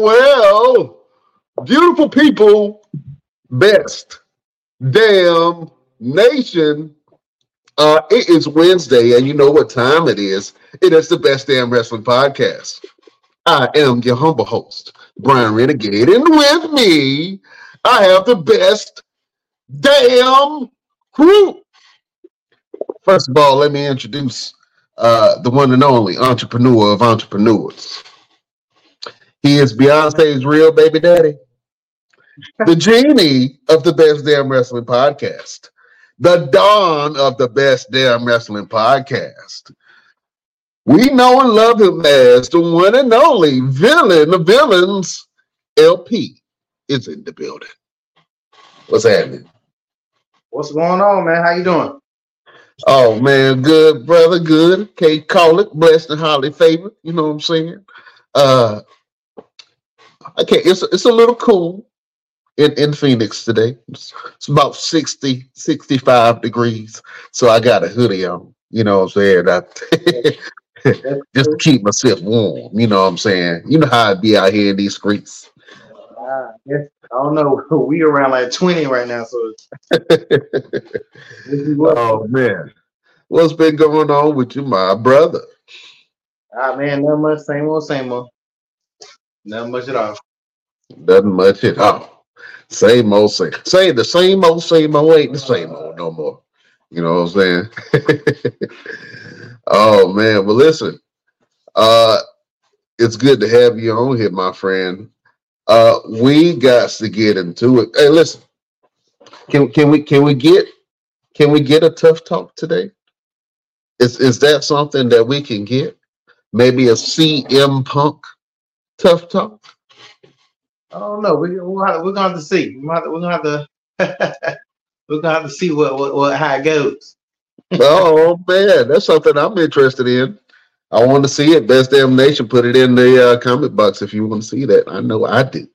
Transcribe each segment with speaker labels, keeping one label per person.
Speaker 1: Well. Beautiful people, best damn nation. Uh, it is Wednesday, and you know what time it is. It is the best damn wrestling podcast. I am your humble host, Brian Renegade, and with me, I have the best damn crew. First of all, let me introduce uh, the one and only entrepreneur of entrepreneurs. He is Beyonce's real baby daddy, the genie of the best damn wrestling podcast, the dawn of the best damn wrestling podcast. We know and love him as the one and only villain of villains. LP is in the building. What's happening?
Speaker 2: What's going on, man? How you doing?
Speaker 1: Oh man, good brother, good. Can't call it blessed and highly favored. You know what I'm saying? Uh okay, it's it's a little cool in, in Phoenix today. It's, it's about 60, 65 degrees. So I got a hoodie on. You know what I'm saying? I, just to keep myself warm. You know what I'm saying? You know how I'd be out here in these streets.
Speaker 2: Uh, I don't know. We around like 20 right now, so
Speaker 1: oh man. What's been going on with you, my brother?
Speaker 2: Ah man, not much, same old, same old. Not much at all.
Speaker 1: Nothing much at all. Same old same. Say the same old same old ain't the same old no more. You know what I'm saying? oh man, well listen. Uh it's good to have you on here, my friend. Uh we got to get into it. Hey, listen. Can can we can we get can we get a tough talk today? Is is that something that we can get? Maybe a CM Punk tough talk?
Speaker 2: I don't know. We, we're, gonna, we're gonna have to see. We're gonna have to, we're gonna have to, we're gonna have to see what, what, what how it goes.
Speaker 1: oh man, that's something I'm interested in. I want to see it. Best Damn Nation, put it in the uh, comment box if you want to see that. I know I do.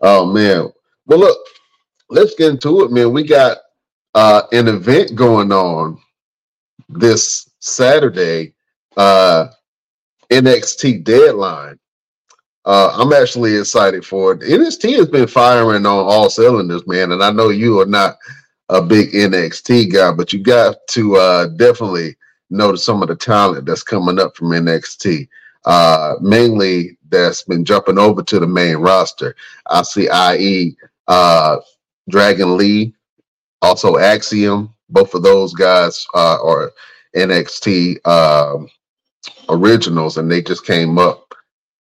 Speaker 1: Oh man. Well, look, let's get into it, man. We got uh, an event going on this Saturday, uh, NXT Deadline. Uh, I'm actually excited for it. NXT has been firing on all cylinders, man. And I know you are not a big NXT guy, but you got to uh, definitely notice some of the talent that's coming up from NXT. Uh, mainly that's been jumping over to the main roster. I see IE, uh, Dragon Lee, also Axiom. Both of those guys uh, are NXT um, originals, and they just came up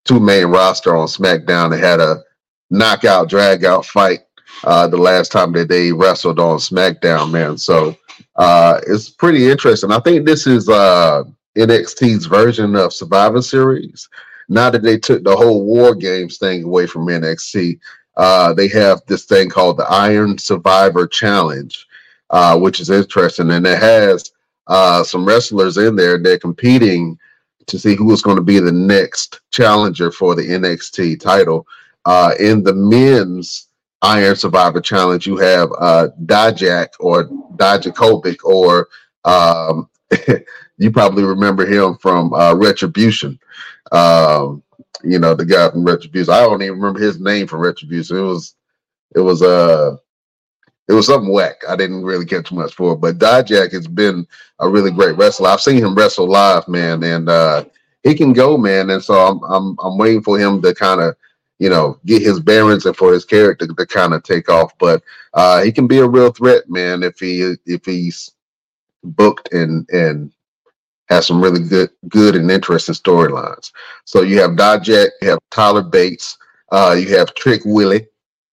Speaker 1: two main roster on SmackDown. They had a knockout, drag out fight uh, the last time that they wrestled on SmackDown, man. So uh, it's pretty interesting. I think this is uh, NXT's version of Survivor Series. Now that they took the whole War Games thing away from NXT, uh, they have this thing called the Iron Survivor Challenge, uh, which is interesting, and it has uh, some wrestlers in there. They're competing to see who is going to be the next challenger for the NXT title. Uh, in the men's Iron Survivor Challenge, you have uh, Dijak or Dijakovic, or um, you probably remember him from uh, Retribution. Um, you know the guy from Retribution. I don't even remember his name from Retribution. It was, it was uh it was something whack. I didn't really catch much for it, but Dijak has been a really great wrestler. I've seen him wrestle live, man, and uh, he can go, man. And so I'm I'm I'm waiting for him to kind of you know get his bearings and for his character to kind of take off. But uh, he can be a real threat, man, if he if he's booked and and has some really good good and interesting storylines. So you have Dijak, you have Tyler Bates, uh, you have Trick Willie,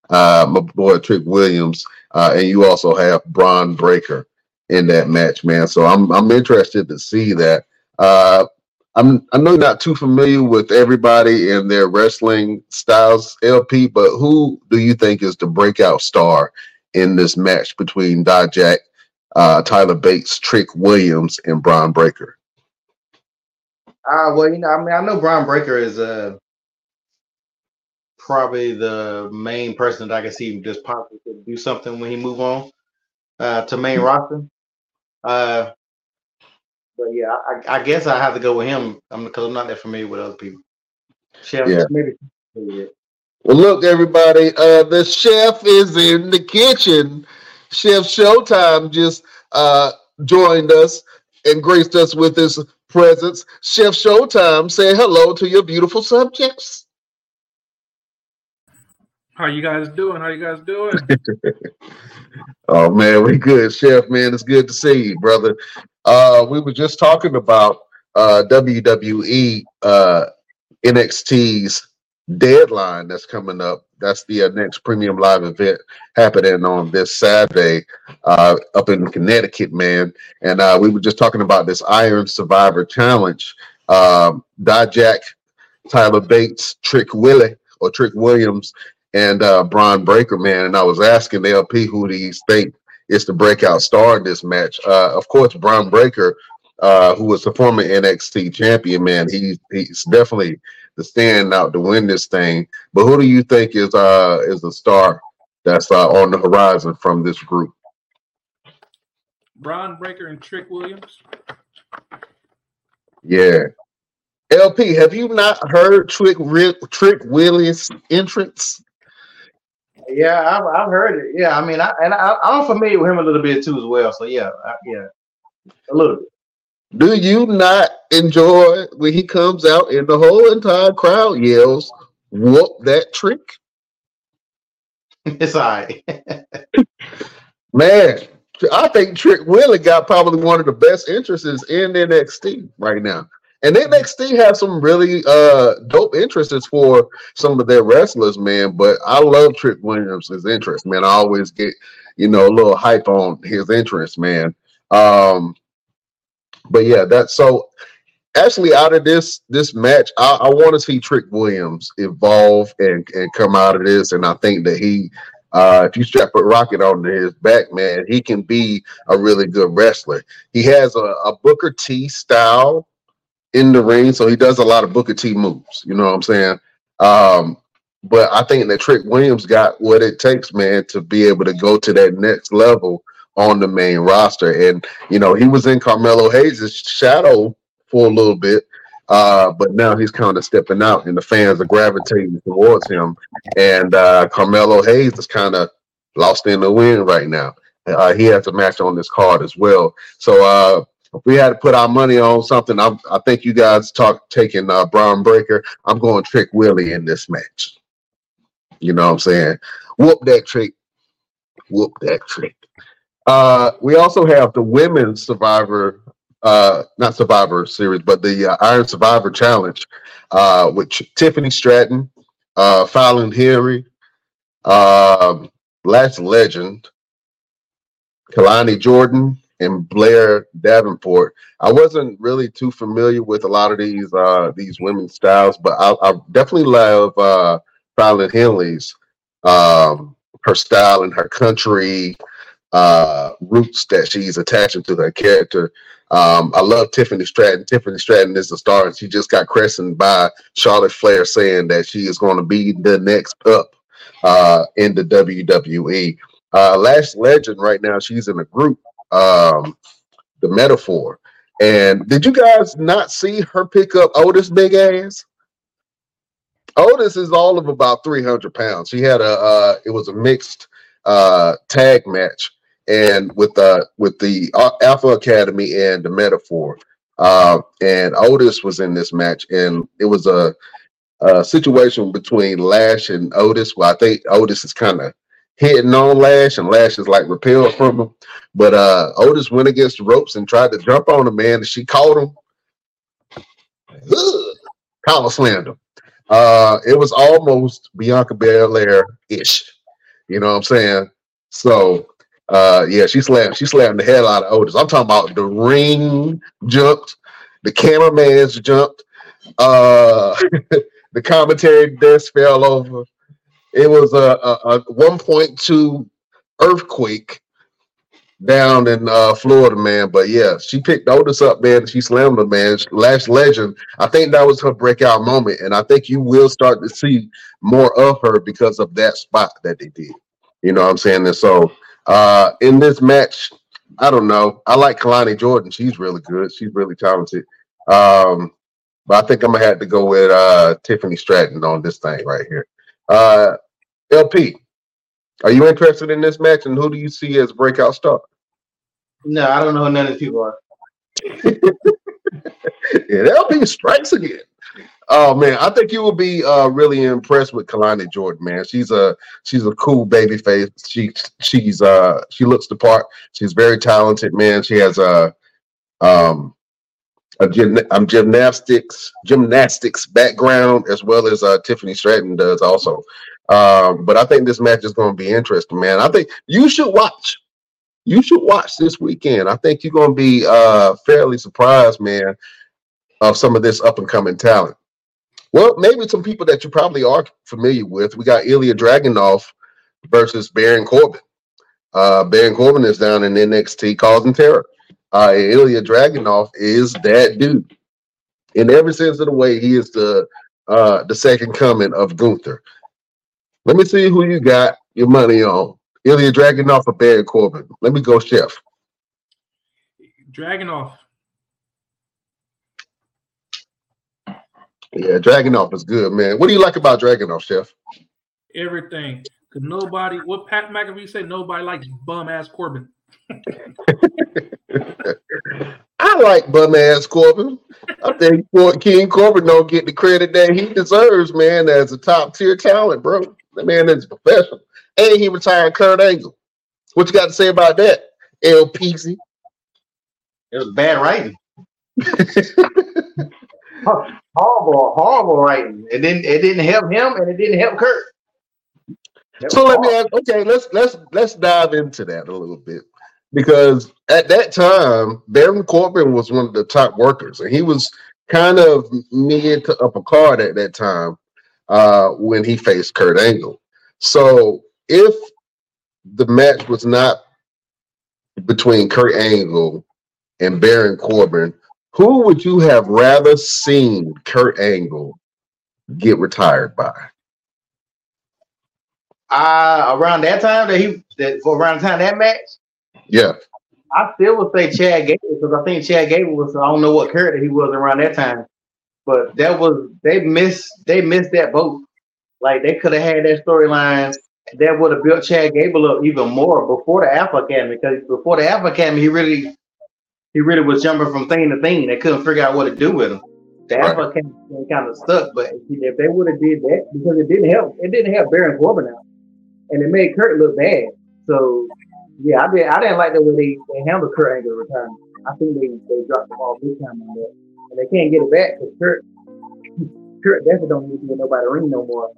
Speaker 1: uh, my boy Trick Williams uh, and you also have Bron Breakker in that match, man. So I'm I'm interested to see that. Uh, I'm I know not too familiar with everybody and their wrestling styles, LP, but who do you think is the breakout star in this match between Dijak, uh, Tyler Bates, Trick Williams, and Bron Breakker?
Speaker 2: Uh, well, you know, I mean, I know Bron Breakker is uh probably the main person that I can see just possibly do something when he move on uh, to main mm-hmm. roster. Uh, but yeah, I, I, guess I have to go with him because I'm, I'm not that familiar with other people. Chef,
Speaker 1: Yeah.
Speaker 2: maybe.
Speaker 1: Well, look, everybody, uh, the chef is in the kitchen. Chef Showtime just uh, joined us and graced us with his presence. Chef Showtime, say hello to your beautiful subjects.
Speaker 3: How you guys doing? How you guys doing?
Speaker 1: Oh man, we good, Chef. Man, it's good to see you, brother. Uh, we were just talking about uh, WWE uh, NXT's deadline that's coming up. That's the uh, next premium live event happening on this Saturday uh, up in Connecticut, man. And uh, we were just talking about this Iron Survivor Challenge. Um, Dijak, Tyler Bates, Trick Willie or Trick Williams, and uh, Bron Breakker, man. And I was asking LP who do you think is the breakout star in this match? Uh, of course, Bron Breakker, uh, who was the former NXT champion, man. He, he's definitely the standout to win this thing. But who do you think is uh is the star that's uh, on the horizon from this group?
Speaker 3: Bron Breakker and Trick Williams.
Speaker 1: Yeah. LP, have you not heard Trick Ri- Trick Williams' entrance?
Speaker 2: Yeah, I've, I've heard it. Yeah, I mean, I, and I, I'm familiar with him a little bit too as well. So yeah, I, yeah, a little bit.
Speaker 1: Do you not enjoy when he comes out and the whole entire crowd yells, "Whoop that trick"?
Speaker 2: It's all right.
Speaker 1: Man, I think Trick Willie got probably one of the best entrances in NXT right now. And NXT has some really uh dope interests for some of their wrestlers, man. But I love Trick Williams' interest, man. I always get, you know, a little hype on his interest, man. Um, but yeah, that's so actually out of this this match, I, I want to see Trick Williams evolve and, and come out of this. And I think that he uh, if you strap a rocket on his back, man, he can be a really good wrestler. He has a, a Booker T style in the ring, so he does a lot of Booker T moves. You know what I'm saying? Um, but I think that Trick Williams got what it takes, man, to be able to go to that next level on the main roster. And you know, he was in Carmelo Hayes' shadow for a little bit, uh, but now he's kind of stepping out, and the fans are gravitating towards him. And uh, Carmelo Hayes is kind of lost in the wind right now. Uh, he has a match on this card as well. So uh, if we had to put our money on something, I, I think you guys talk taking uh, Bron Breakker. I'm going Trick Willie in this match. You know what I'm saying? Whoop that trick. Whoop that trick. Uh, we also have the women's Survivor, uh, not Survivor Series, but the uh, Iron Survivor Challenge, uh, which Tiffany Stratton, uh, Fallon Henley, um, Lash Legend, Kelani Jordan, and Blair Davenport. I wasn't really too familiar with a lot of these uh, these women's styles, but I, I definitely love uh, Fallon Henley's um, her style and her country uh, roots that she's attaching to her character. Um, I love Tiffany Stratton. Tiffany Stratton is a star, and she just got crested by Charlotte Flair saying that she is going to be the next up uh, in the WWE. Uh, Lash Legend right now, she's in a group, um, the Meta-Four. And did you guys not see her pick up Otis big ass? Otis is all of about 300 pounds. She had a, uh, it was a mixed uh, tag match and with uh with the uh, Alpha Academy and the Meta-Four. Uh, and Otis was in this match, and it was a, a situation between Lash and Otis. Well, I think Otis is kind of hitting on Lash, and Lash is like repelled from him. But uh, Otis went against the ropes and tried to jump on him, man, and she caught him. Ugh, collar slammed him. Uh, it was almost Bianca Belair ish. You know what I'm saying? So uh, yeah, she slammed she slammed the hell out of Otis. I'm talking about the ring jumped, the cameraman's jumped, uh, the commentary desk fell over. It was a, a, a 1.2 earthquake down in uh, Florida, man. But yeah, she picked Otis up, man. She slammed him, man. Lash legend. I think that was her breakout moment, and I think you will start to see more of her because of that spot that they did. You know what I'm saying? And so uh, in this match, I don't know. I like Kelani Jordan. She's really good. She's really talented. Um, but I think I'm gonna have to go with uh, Tiffany Stratton on this thing right here. Uh, LP, are you interested in this match, and who do you see as breakout star?
Speaker 2: No, I don't know who none of these people are.
Speaker 1: yeah, LP strikes again. Oh man, I think you will be uh, really impressed with Kelani Jordan, man. She's a she's a cool baby face. She she's uh she looks the part. She's very talented, man. She has a um a gym, um, gymnastics gymnastics background as well as uh, Tiffany Stratton does also. Um, but I think this match is going to be interesting, man. I think you should watch. You should watch this weekend. I think you're going to be uh, fairly surprised, man, of some of this up and coming talent. Well, maybe some people that you probably are familiar with. We got Ilya Dragunov versus Baron Corbin. Uh, Baron Corbin is down in NXT causing terror. Uh, Ilya Dragunov is that dude. In every sense of the way, he is the uh, the second coming of Gunther. Let me see who you got your money on. Ilya Dragunov or Baron Corbin. Let me go, Chef.
Speaker 3: Dragunov.
Speaker 1: Yeah, Dragunov is good, man. What do you like about Dragunov, Chef?
Speaker 3: Everything. Cause nobody, what Pat McAfee said, nobody likes bum ass Corbin.
Speaker 1: I like bum ass Corbin. I think King Corbin don't get the credit that he deserves, man, as a top tier talent, bro. That man is professional. And he retired Kurt Angle. What you got to say about that, LPC?
Speaker 2: It was bad writing. horrible, horrible writing. It didn't it didn't help him and it didn't help Kurt.
Speaker 1: so let me ask, okay, let's let's let's dive into that a little bit. Because at that time, Baron Corbin was one of the top workers, and he was kind of mid to upper card at that time uh, when he faced Kurt Angle. So if the match was not between Kurt Angle and Baron Corbin, who would you have rather seen Kurt Angle get retired by?
Speaker 2: Uh around that time that he that for around the time that match.
Speaker 1: Yeah.
Speaker 2: I still would say Chad Gable because I think Chad Gable was I don't know what character he was around that time, but that was they missed they missed that boat. Like they could have had that storyline that would have built Chad Gable up even more before the Alpha Academy because before the Alpha Academy he really he really was jumping from thing to thing. They couldn't figure out what to do with him. The right. Alpha Academy kind of stuck, but if they would have did that because it didn't help, it didn't help Baron Corbin out, and it made Kurt look bad. So yeah, I did. I didn't like the way they, they handled Kurt Angle return. I think they they dropped the ball big time on that, and they can't get it back because Kurt Kurt definitely don't need to get nobody ring no more.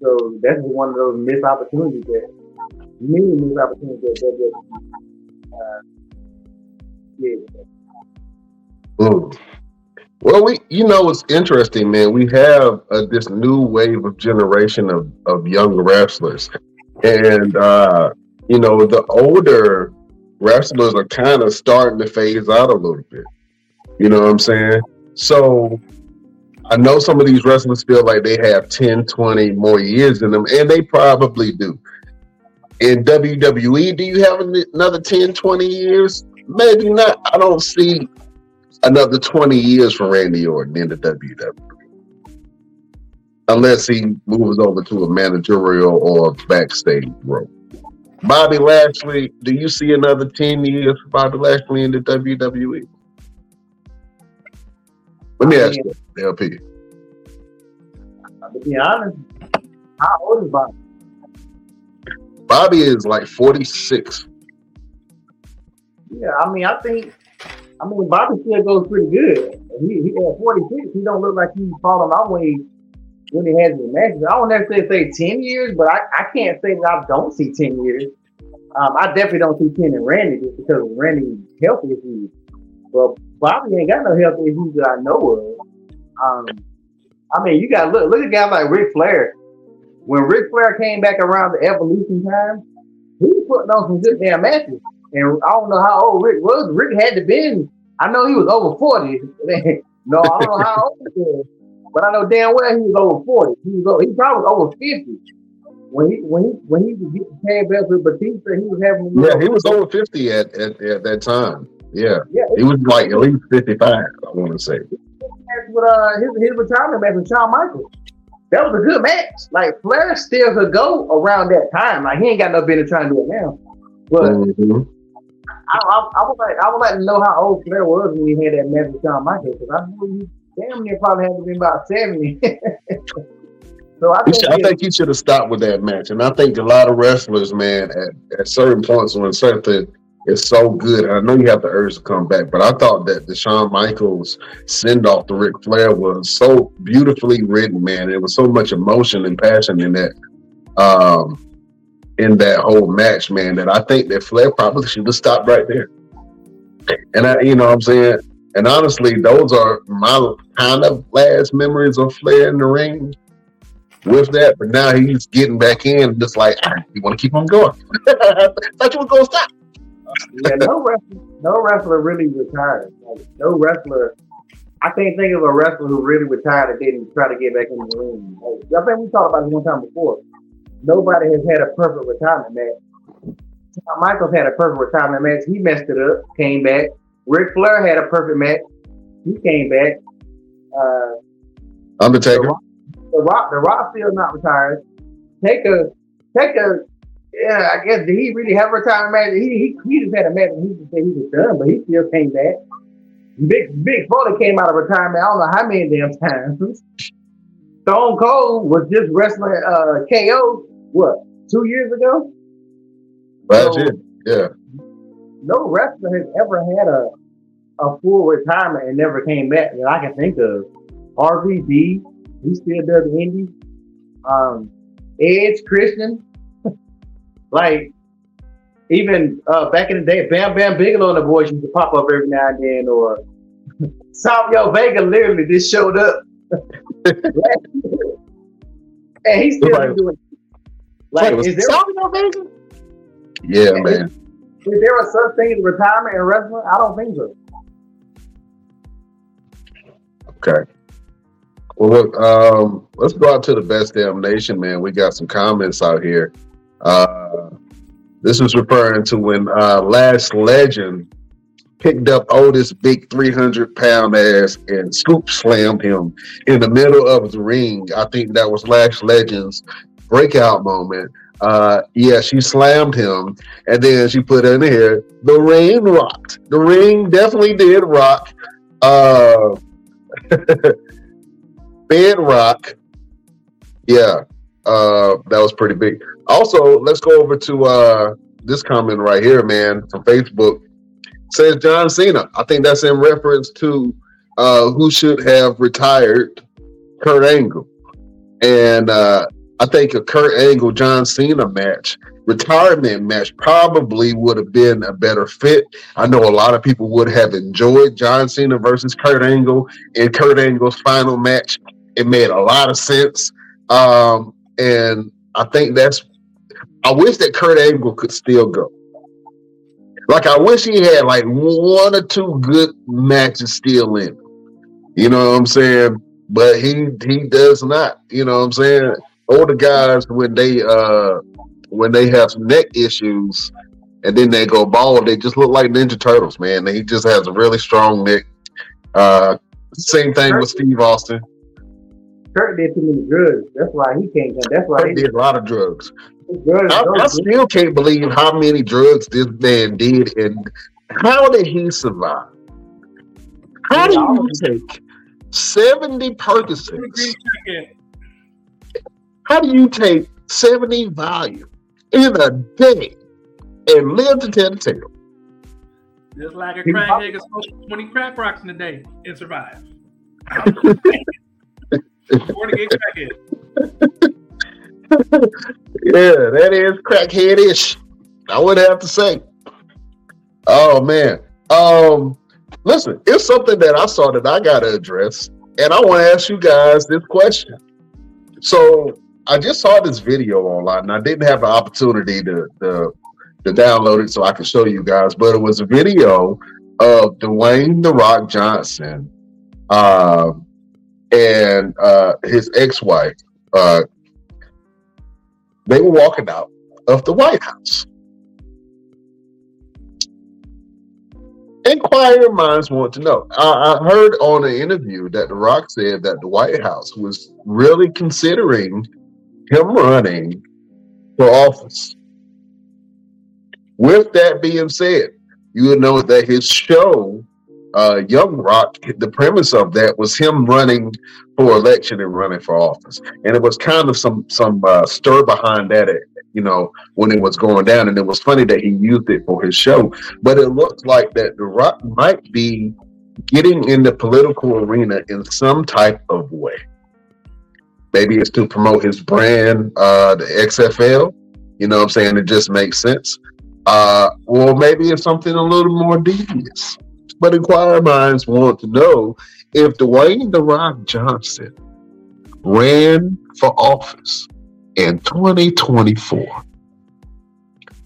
Speaker 2: So that's one of those missed opportunities that many missed opportunities that they just uh, yeah.
Speaker 1: Mm. Well, we, you know, it's interesting, man. We have uh, this new wave of generation of, of young wrestlers, and uh, you know, the older wrestlers are kind of starting to phase out a little bit. You know what I'm saying? So I know some of these wrestlers feel like they have 10, 20 more years in them, and they probably do. In WWE, do you have another 10, 20 years? Maybe not. I don't see another 20 years for Randy Orton in the WWE. Unless he moves over to a managerial or backstage role. Bobby Lashley, do you see another 10 years for Bobby Lashley in the WWE? Let me ask you, LP.
Speaker 2: To be honest, how old is Bobby?
Speaker 1: Bobby is like 46.
Speaker 2: Yeah, I mean, I think, I mean, Bobby still goes pretty good. He, he at 46, he don't look like he's falling my way when he has his matches. I don't necessarily say 10 years, but I, I can't say that I don't see 10 years. Um, I definitely don't see 10 in Randy just because Randy's health issues. Well, Bobby ain't got no health issues that I know of. Um, I mean, you got look look at a guy like Ric Flair. When Ric Flair came back around the evolution time, he was putting on some good damn matches. And I don't know how old Rick was. Rick had to been. I know he was over forty. no, I don't know how old he was, but I know damn well he was over forty. He was over, he probably was over fifty. When he when he when he was getting tag belts with Batista, he was having
Speaker 1: yeah he was over fifty at, at, at that time. Yeah, yeah he was like at least fifty five. I want to say
Speaker 2: with uh his, his retirement match with Shawn Michaels. That was a good match. Like Flair still could go around that time. Like he ain't got no business trying to do it now. But
Speaker 1: Mm-hmm.
Speaker 2: I, I, I would like I would like to know how old Flair was when he had that match with Shawn Michaels because I believe he damn near probably had to be about seventy. so I think,
Speaker 1: should- I think he should have stopped with that match. And I think a lot of wrestlers, man, at, at certain points when something is so good, I know you have the urge to come back, but I thought that the Shawn Michaels send off to Ric Flair was so beautifully written, man. There was so much emotion and passion in that. Um, in that whole match, man, that I think that Flair probably should have stopped right there. And I, you know what I'm saying? And honestly, those are my kind of last memories of Flair in the ring with that. But now he's getting back in, just like, ah, you want to keep on going. Thought you were to stop.
Speaker 2: yeah, no wrestler, no wrestler really retired. Like, no wrestler. I can't think of a wrestler who really retired and didn't try to get back in the ring. Like, I think we talked about this one time before. Nobody has had a perfect retirement match. Michaels had a perfect retirement match. He messed it up, came back. Ric Flair had a perfect match. He came back. Uh,
Speaker 1: Undertaker.
Speaker 2: the Rock, the Rock still not retired. Take a, take a. Yeah, I guess did he really have a retirement match? He he, he just had a match and he just said he was done, but he still came back. Big Mick Foley came out of retirement. I don't know how many damn times. Stone Cold was just wrestling uh, KO. What two years ago?
Speaker 1: That's
Speaker 2: So-
Speaker 1: it. Yeah.
Speaker 2: No wrestler has ever had a a full retirement and never came back that I can think of. RVD, he still does indie. Um, Edge Christian, like even uh, back in the day, Bam Bam Bigelow and the boys used to pop up every now and then, or Savio Vega literally just showed up, last year. and he's still
Speaker 1: Right.
Speaker 2: doing. Like,
Speaker 1: Was
Speaker 2: is there
Speaker 1: Savio Vega? Yeah, man.
Speaker 2: Is there a such thing as retirement in wrestling? I don't think so.
Speaker 1: Okay. Well, look, um, let's go out to the best damn nation, man. We got some comments out here. Uh, this is referring to when uh, Lash Legend picked up Otis' big 300 pound ass and scoop slammed him in the middle of the ring. I think that was Lash Legend's breakout moment. Uh, yeah, she slammed him, and then she put in here, the ring rocked. The ring definitely did rock. Uh, Bedrock. Yeah, uh, that was pretty big. Also, let's go over to uh, this comment right here, man, from Facebook. says John Cena. I think that's in reference to uh, who should have retired Kurt Angle. And uh, I think a Kurt Angle John Cena match, retirement match, probably would have been a better fit. I know a lot of people would have enjoyed John Cena versus Kurt Angle in Kurt Angle's final match. It made a lot of sense. Um, and I think that's, I wish that Kurt Angle could still go. Like, I wish he had like one or two good matches still in. You know what I'm saying? But he he does not. You know what I'm saying? Older guys when they uh when they have neck issues and then they go bald, they just look like Ninja Turtles, man. He just has a really strong neck. Uh same thing with Steve Austin.
Speaker 2: Kurt did too many drugs. That's why he can't. That's why
Speaker 1: He
Speaker 2: he
Speaker 1: did a lot of drugs.
Speaker 2: drugs.
Speaker 1: I, I still can't believe how many drugs this man did and how did he survive? How do you take 70 Percocets? How do you take 70 Valium in a day and live to tell the tale?
Speaker 3: Just like a
Speaker 2: He
Speaker 3: crackhead can smoke 20 crack rocks in a day and survive. Before to get crackhead.
Speaker 1: Yeah, that is crackhead-ish. I would have to say. Oh man. Um, listen, it's something that I saw that I gotta address, and I want to ask you guys this question. So I just saw this video online, and I didn't have the opportunity to to, to download it so I could show you guys, but it was a video of Dwayne the Rock Johnson um, and uh, his ex-wife. Uh, they were walking out of the White House. inquiring minds want to know. I, I heard on an interview that The Rock said that the White House was really considering him running for office. With that being said, you would know that his show, uh, Young Rock, the premise of that was him running for election and running for office, and it was kind of some some uh, stir behind that, you know, when it was going down, and it was funny that he used it for his show. But it looks like that the Rock might be getting in the political arena in some type of way. Maybe it's to promote his brand, uh, the XFL. You know what I'm saying? It just makes sense. Uh, or maybe it's something a little more devious. But inquirer minds want to know if Dwayne The Rock Johnson ran for office in 2024,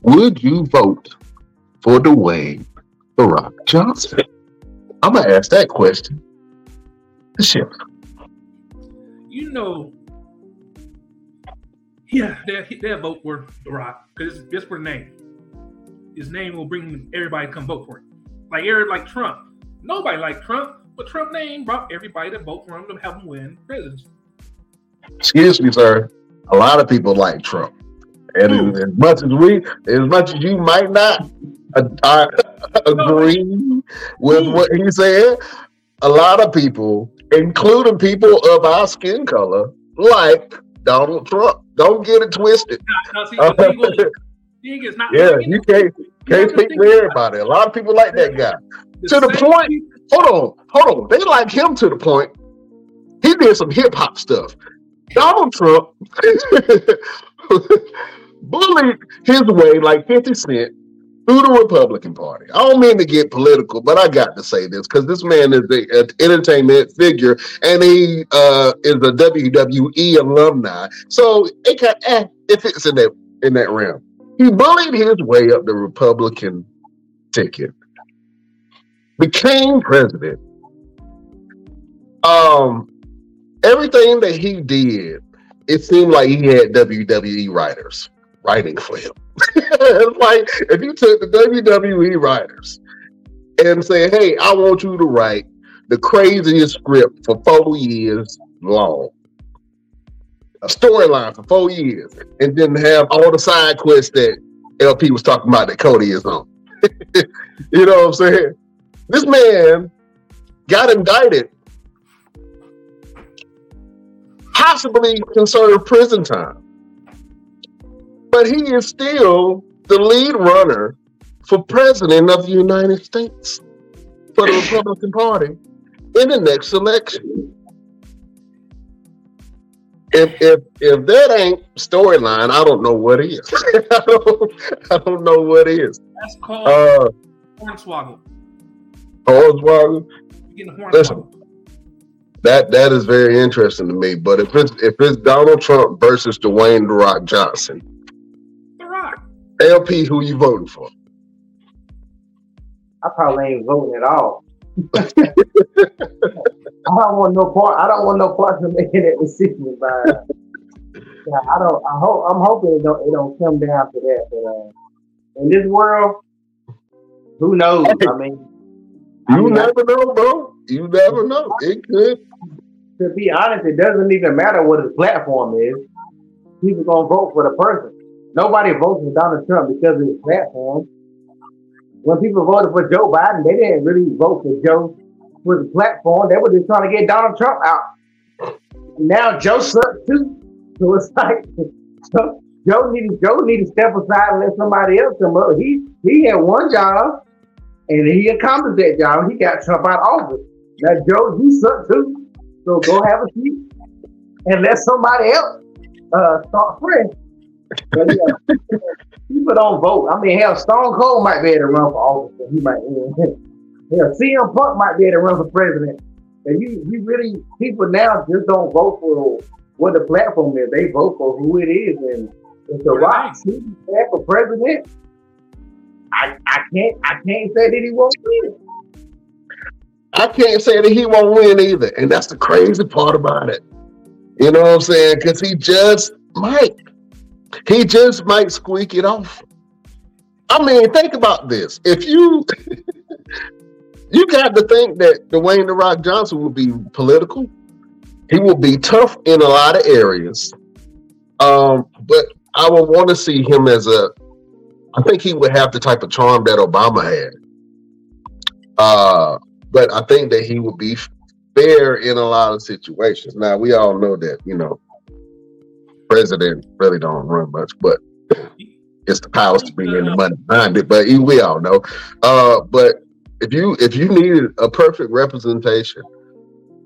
Speaker 1: would you vote for Dwayne The Rock Johnson? I'm going to ask that question Sheriff.
Speaker 3: You know, yeah, they they'll vote for The Rock because it's just for the name. His name will bring everybody to come vote for him. Like Eric, like Trump. Nobody like Trump, but Trump name brought everybody to vote for him to help him win presidency.
Speaker 1: Excuse me, sir. A lot of people like Trump, and
Speaker 3: Ooh.
Speaker 1: as, as much as we, as much as you might not uh, uh, agree with
Speaker 3: Ooh.
Speaker 1: what he said, a lot of people, including people of our skin color, like Donald Trump. Don't get it twisted.
Speaker 3: See, the thing, the is not.
Speaker 1: Yeah, you can't can't speak for everybody. A lot of people like that guy. to the point-
Speaker 3: people-
Speaker 1: Hold on, hold on. They like him to the point. He did some hip hop stuff. Donald Trump bullied his way like 50 Cent through the Republican Party. I don't mean to get political, but I got to say this because this man is an entertainment figure and he uh, is a WWE alumni. So it can, eh, it fits in that in that realm. He bullied his way up the Republican ticket, became president. Um, everything that he did, it seemed like he had WWE writers writing for him. like if you took the WWE writers and say, "Hey, I want you to write the craziest script for four years long." A storyline for four years, and then have all the side quests that LP was talking about that Cody is on. you know what I'm saying? This man got indicted, possibly serve prison time. But he is still the lead runner for president of the United States for the Republican Party in the next election. If if if that ain't storyline, I don't know what is. I, don't, I don't know what is.
Speaker 3: That's called
Speaker 1: Uh,
Speaker 3: hornswoggle.
Speaker 1: Oswald,
Speaker 3: You getting
Speaker 1: Listen. That that is very interesting to me. But if it's if it's Donald Trump versus Dwayne the Rock Johnson. LP, who you voting for?
Speaker 2: I probably ain't voting at all. I don't want no part. I don't want no part in making that decision. But yeah, I don't. I hope. I'm hoping it don't. It don't come down to that. But uh, in this world, who knows? I mean, I
Speaker 1: You
Speaker 2: mean, I-
Speaker 1: never know, bro. You never know. It could.
Speaker 2: to be honest, it doesn't even matter what his platform is. People gonna vote for the person. Nobody voted for Donald Trump because of his platform. When people voted for Joe Biden, they didn't really vote for Joe for the platform. They were just trying to get Donald Trump out. Now Joe sucks too. So it's like Joe need to Joe need to step aside and let somebody else come up. He he had one job and he accomplished that job. He got Trump out of office. Now Joe, you suck too. So go have a seat and let somebody else uh, start fresh. But yeah, people don't vote. I mean, hell, Stone Cold might be able to run for office. but He might. Yeah, CM Punk might be able to run for president. And you, you really people now just don't vote for what the platform is. They vote for who it is. And if the Rock sees that for president, I, I can't I can't say that he won't win.
Speaker 1: I can't say that he won't win either. And that's the crazy part about it. You know what I'm saying? Because he just might. He just might squeak it off. I mean, think about this. If you you got to think that Dwayne the Rock Johnson will be political. He will be tough in a lot of areas. Um, but I would want to see him as a. I think he would have the type of charm that Obama had. Uh, but I think that he would be fair in a lot of situations. Now we all know that you know, president really don't run much, but it's the powers to be in the money behind it. But we all know. Uh, but if you if you needed a perfect representation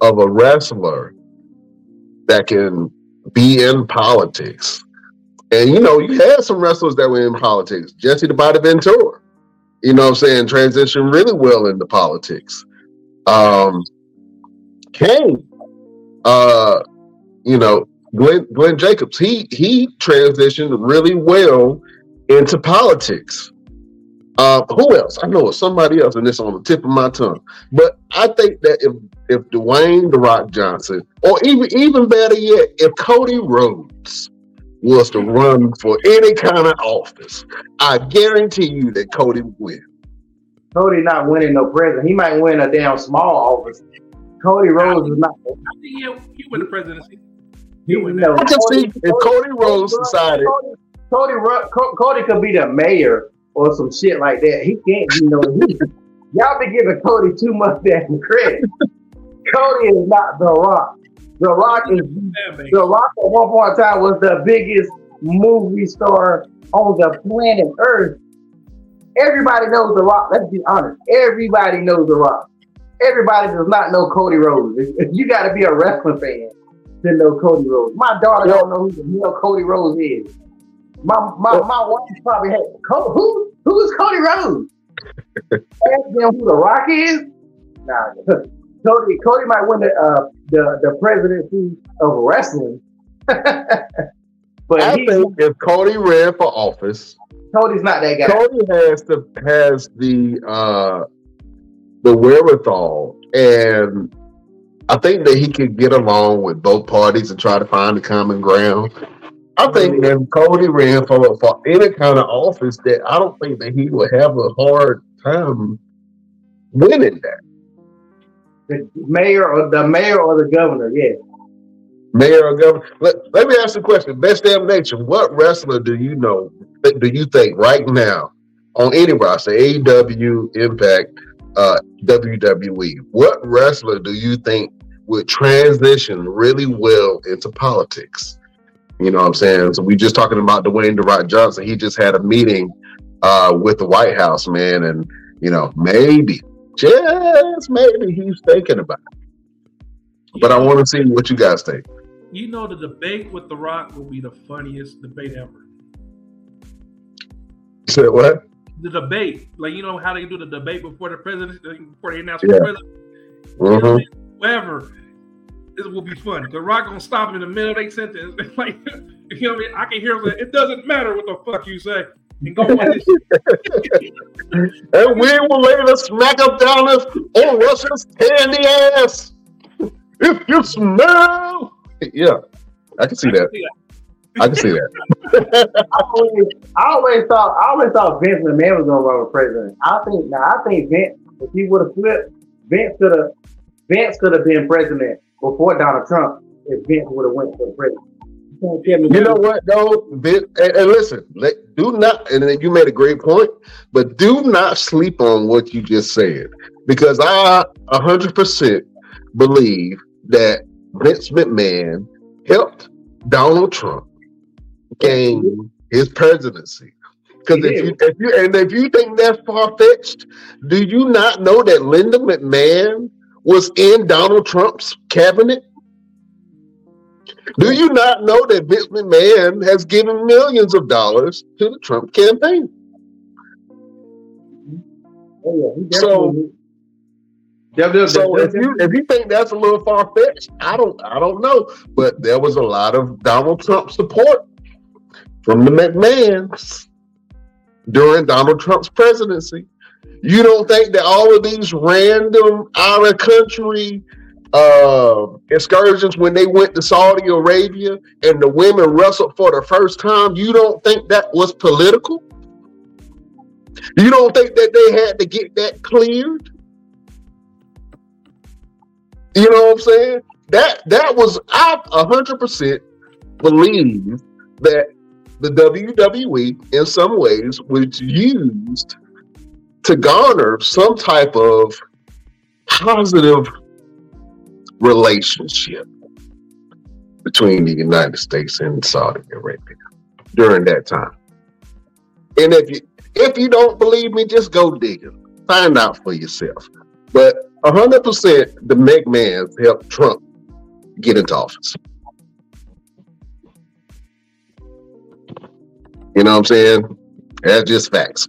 Speaker 1: of a wrestler that can be in politics, and you know, you had some wrestlers that were in politics. Jesse the Body Ventura, you know what I'm saying, transitioned really well into politics. Um Kane, uh, you know, Glenn Glenn Jacobs, he he transitioned really well into politics. Uh, who else? I know it's somebody else, and it's on the tip of my tongue. But I think that if if Dwayne the Rock Johnson, or even even better yet, if Cody Rhodes was to run for any kind of office, I guarantee you that Cody would win.
Speaker 2: Cody not winning no president. He might win a damn small office. Cody Rhodes is not. I think
Speaker 3: he, he win the presidency.
Speaker 1: He win no, I can see if Cody Rhodes decided.
Speaker 2: Cody, Cody, Cody could be the mayor or some shit like that. He can't be no. He, y'all be giving Cody too much damn credit. Cody is not The Rock. The Rock is The Rock at one point in time was the biggest movie star on the planet Earth. Everybody knows The Rock. Let's be honest. Everybody knows The Rock. Everybody does not know Cody Rhodes. You got to be a wrestling fan to know Cody Rhodes. My daughter don't know who the hell Cody Rhodes is. My my, my wife probably had who who's Cody Rhodes? Ask them who the Rock is. Nah, Cody Cody might win the uh, the the presidency of wrestling.
Speaker 1: but I he, think if Cody ran for office,
Speaker 2: Cody's not that guy.
Speaker 1: Cody has the has the uh the wherewithal and I think that he could get along with both parties and try to find a common ground. I think if Cody ran for, for any kind of office, that I don't think that he would have a hard time winning that.
Speaker 2: The mayor or the mayor or the governor, yeah.
Speaker 1: Mayor or governor. Let, let me ask you a question. Best damn nation. What wrestler do you know? Do you think right now on any roster, AEW, Impact, uh, WWE? What wrestler do you think would transition really well into politics? You know what I'm saying? So we just talking about Dwayne The Rock Johnson. He just had a meeting uh, with the White House, man, and you know maybe, just maybe he's thinking about it. But I want to see what you guys think.
Speaker 3: You know, the debate with The Rock will be the funniest debate ever.
Speaker 1: You said what?
Speaker 3: The debate, like you know how they do the debate before the president, before they announce yeah. the president,
Speaker 1: mm-hmm.
Speaker 3: whatever this will be fun. The Rock gonna stop him in the middle of a sentence. like, you know what I mean? I can hear him say, it doesn't matter what the fuck you say. And go on and
Speaker 1: we will lay the smack up down this old Russia's candy ass. If you smell. Yeah, I can see that. I can see that.
Speaker 2: I, can see always, I always thought I always thought Vince McMahon was gonna run for president. I think now I think Vince, if he would have flipped, Vince could have Vince could have been president before Donald Trump if Vince would have went for the president.
Speaker 1: You know what though, Vince, and, and listen, let, do not, and you made a great point, but do not sleep on what you just said because I hundred percent believe that Vince McMahon helped Donald Trump gain his presidency. Because if you, if you and if you think that's far fetched, do you not know that Linda McMahon was in Donald Trump's cabinet? Do you not know that Vince McMahon has given millions of dollars to the Trump campaign?
Speaker 2: Oh, yeah, so,
Speaker 1: so if you if you think that's a little far fetched, I don't I don't know, but there was a lot of Donald Trump support from the McMahons during Donald Trump's presidency. You don't think that all of these random out of country uh, excursions when they went to Saudi Arabia and the women wrestled for the first time, you don't think that was political? You don't think that they had to get that cleared? You know what I'm saying? That that was I hundred percent believe that the WWE in some ways was used to garner some type of positive relationship between the United States and Saudi Arabia during that time. And if you if you don't believe me, just go dig it. Find out for yourself. But hundred percent the McMahons helped Trump get into office. You know what I'm saying? That's just facts.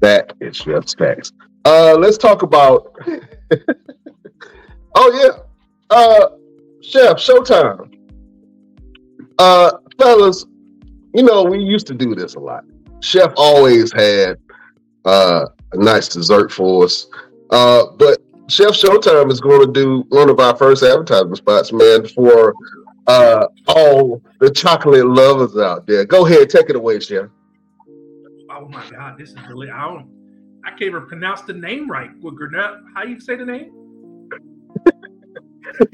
Speaker 1: That is just facts. Uh, let's talk about. oh yeah, uh, Chef Showtime. Uh, fellas, you know we used to do this a lot. Chef always had uh, a nice dessert for us. Uh, but Chef Showtime is going to do one of our first advertisement spots, man, for uh, all the chocolate lovers out there. Go ahead, take it away, Chef.
Speaker 3: Oh my God, this is really I don't I can't even pronounce the name right. What Grenell? How you say the name?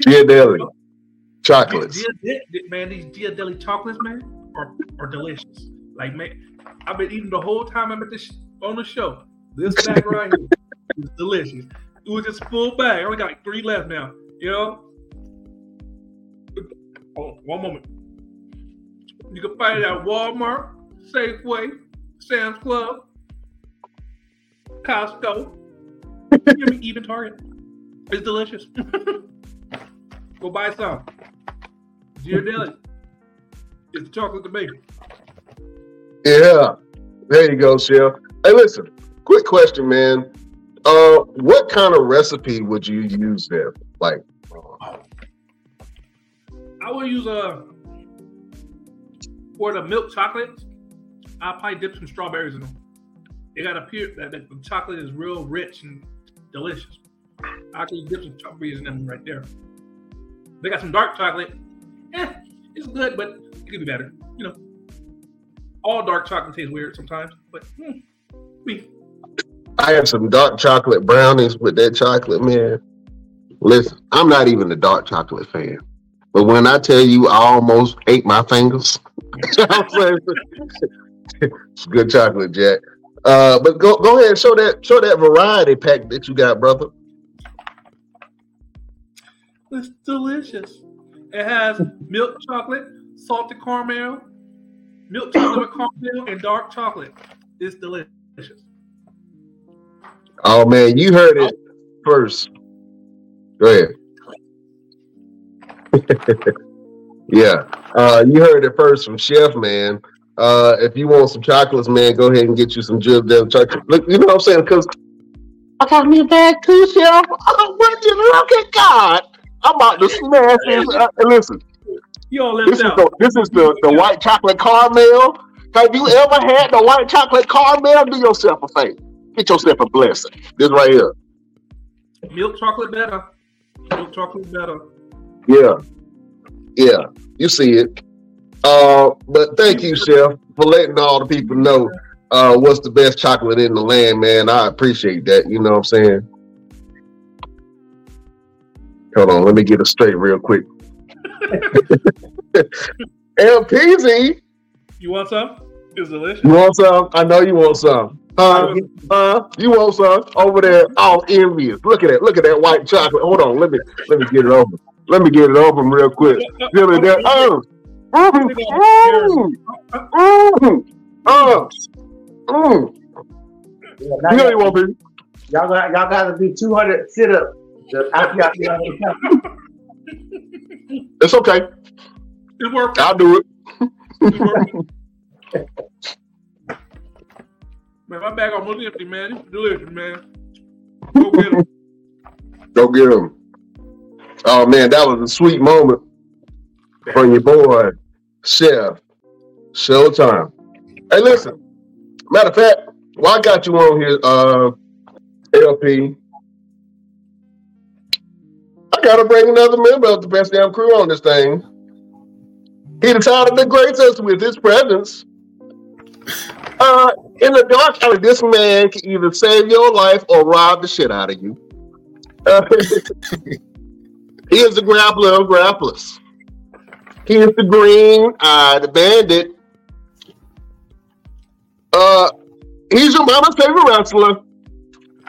Speaker 1: Ghirardelli chocolates.
Speaker 3: Gia, man, these Ghirardelli chocolates, man, are, are delicious. Like man, I've been eating the whole time I'm at this on the show. This bag right here is delicious. It was just full bag. I only got like three left now. You know. Oh, one moment. You can find it at Walmart, Safeway, Sam's Club, Costco, even Target. It's delicious. Go buy some. Ghirardelli. It's the chocolate to make.
Speaker 1: Yeah. There you go, Chef. Hey, listen. Quick question, man. Uh, what kind of recipe would you use there? Like,
Speaker 3: I would use a uh, for the milk chocolates. I'll probably dip some strawberries in them. It got a pure that the chocolate is real rich and delicious. I could dip some strawberries in them right there. They got some dark chocolate. Eh, it's good, but it could be better. You know, all dark chocolate tastes weird sometimes, but hmm.
Speaker 1: I have some dark chocolate brownies with that chocolate, man. Listen, I'm not even a dark chocolate fan. But when I tell you I almost ate my fingers, it's good chocolate, Jack. Uh, but go go ahead and show that show that variety pack that you got, brother.
Speaker 3: It's delicious. It has milk chocolate, salted caramel, milk chocolate caramel, and dark chocolate. It's delicious.
Speaker 1: Oh man, you heard it first. Go ahead. yeah, uh, you heard it first from Chef Man. Uh, if you want some chocolates, man, go ahead and get you some Jib Dev chocolate. Look, you know what I'm saying? Because I got me a bag too, Chef. Oh, would you look at God? I'm about to smash this. Uh, listen, this is, the, this is the, the white chocolate caramel. Have you ever had the white chocolate caramel? Do yourself a favor. Get yourself a blessing. This right here.
Speaker 3: Milk chocolate better. Milk chocolate better.
Speaker 1: Yeah. Yeah. You see it. Uh, but thank you, Chef, for letting all the people know uh, what's the best chocolate in the land, man. I appreciate that. You know what I'm saying? Hold on, let me get it straight real quick. LPZ.
Speaker 3: You want some? It's delicious.
Speaker 1: You want some? I know you want some. Uh, uh, you want some over there? All envious. Look at that. Look at that white chocolate. Hold on. Let me let me get it over. Let me get it over real quick. Feel it there. Oh, Mm, mm, mm, mm.
Speaker 2: Yeah, you know you won't be. Y'all got y'all got to do 200 sit ups.
Speaker 1: It's okay.
Speaker 3: It worked.
Speaker 1: I'll do it.
Speaker 3: man, my bag almost empty, man. It's delicious, man. Go get them.
Speaker 1: Go get them. Oh man, that was a sweet moment from your boy Chef, Showtime. Hey, listen. Matter of fact, while I got you on here, uh, LP, I gotta bring another member of the best damn crew on this thing. He decided to grace us with his presence. Uh, in the dark alley, this man can either save your life or rob the shit out of you. Uh, He is the grappler of grapplers. He is the green eyed bandit. Uh, he's your mama's favorite wrestler.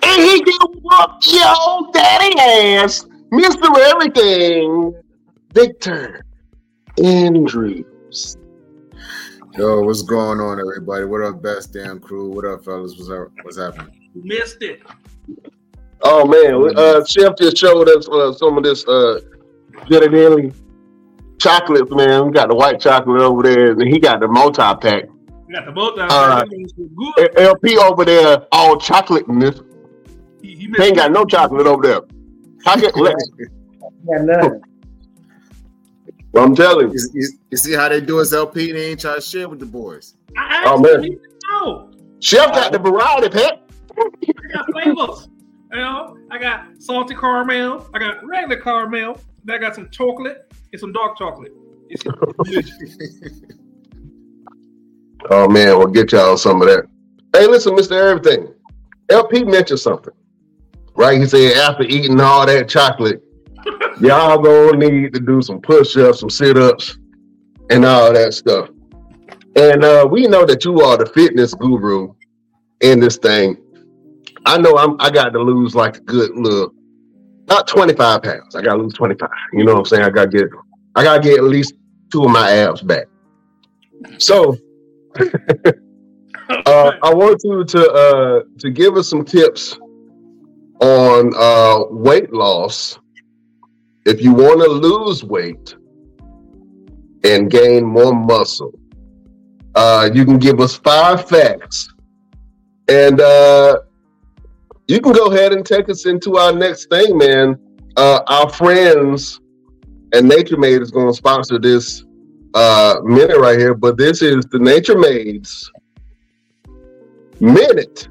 Speaker 1: And he can whoop your daddy ass, Mr. Everything, Victor Andrews.
Speaker 4: Yo, what's going on, everybody? What up, best damn crew? What up, fellas? What's up? What's happening?
Speaker 3: Missed it.
Speaker 1: Oh man, uh, Chef just showed us uh, some of this uh, Ghirardelli chocolates, man. We got the white chocolate over there, and he got the multi pack.
Speaker 3: You got the both down.
Speaker 1: All right.
Speaker 3: Good.
Speaker 1: LP over there, all chocolate in this.
Speaker 3: He, he
Speaker 1: He ain't got no chocolate over there. I get less.
Speaker 2: Yeah, nothing.
Speaker 1: Well, I'm telling you.
Speaker 4: You, you- you see how they do us LP? They ain't trying to share with the boys.
Speaker 3: I
Speaker 1: Oh,
Speaker 3: asked
Speaker 1: man.
Speaker 3: him, he said no.
Speaker 1: Chef got the variety pack.
Speaker 3: I got flavors. You know, I got salty caramel. I got regular caramel. Then I got some chocolate and some dark chocolate.
Speaker 1: Oh man, we'll get y'all some of that. Hey, listen, Mr. Everything. LP mentioned something. Right? He said after eating all that chocolate, y'all gonna need to do some push-ups, some sit-ups, and all that stuff. And uh, we know that you are the fitness guru in this thing. I know I'm I got to lose like a good little about 25 pounds. I gotta lose 25. You know what I'm saying? I gotta get I gotta get at least two of my abs back. So uh, I want you to uh, to give us some tips on uh, weight loss if you want to lose weight and gain more muscle. Uh, you can give us five facts, and uh, you can go ahead and take us into our next thing, man. Uh, our friends and Nature Made is going to sponsor this uh, minute right here, but this is the Nature Made's minute.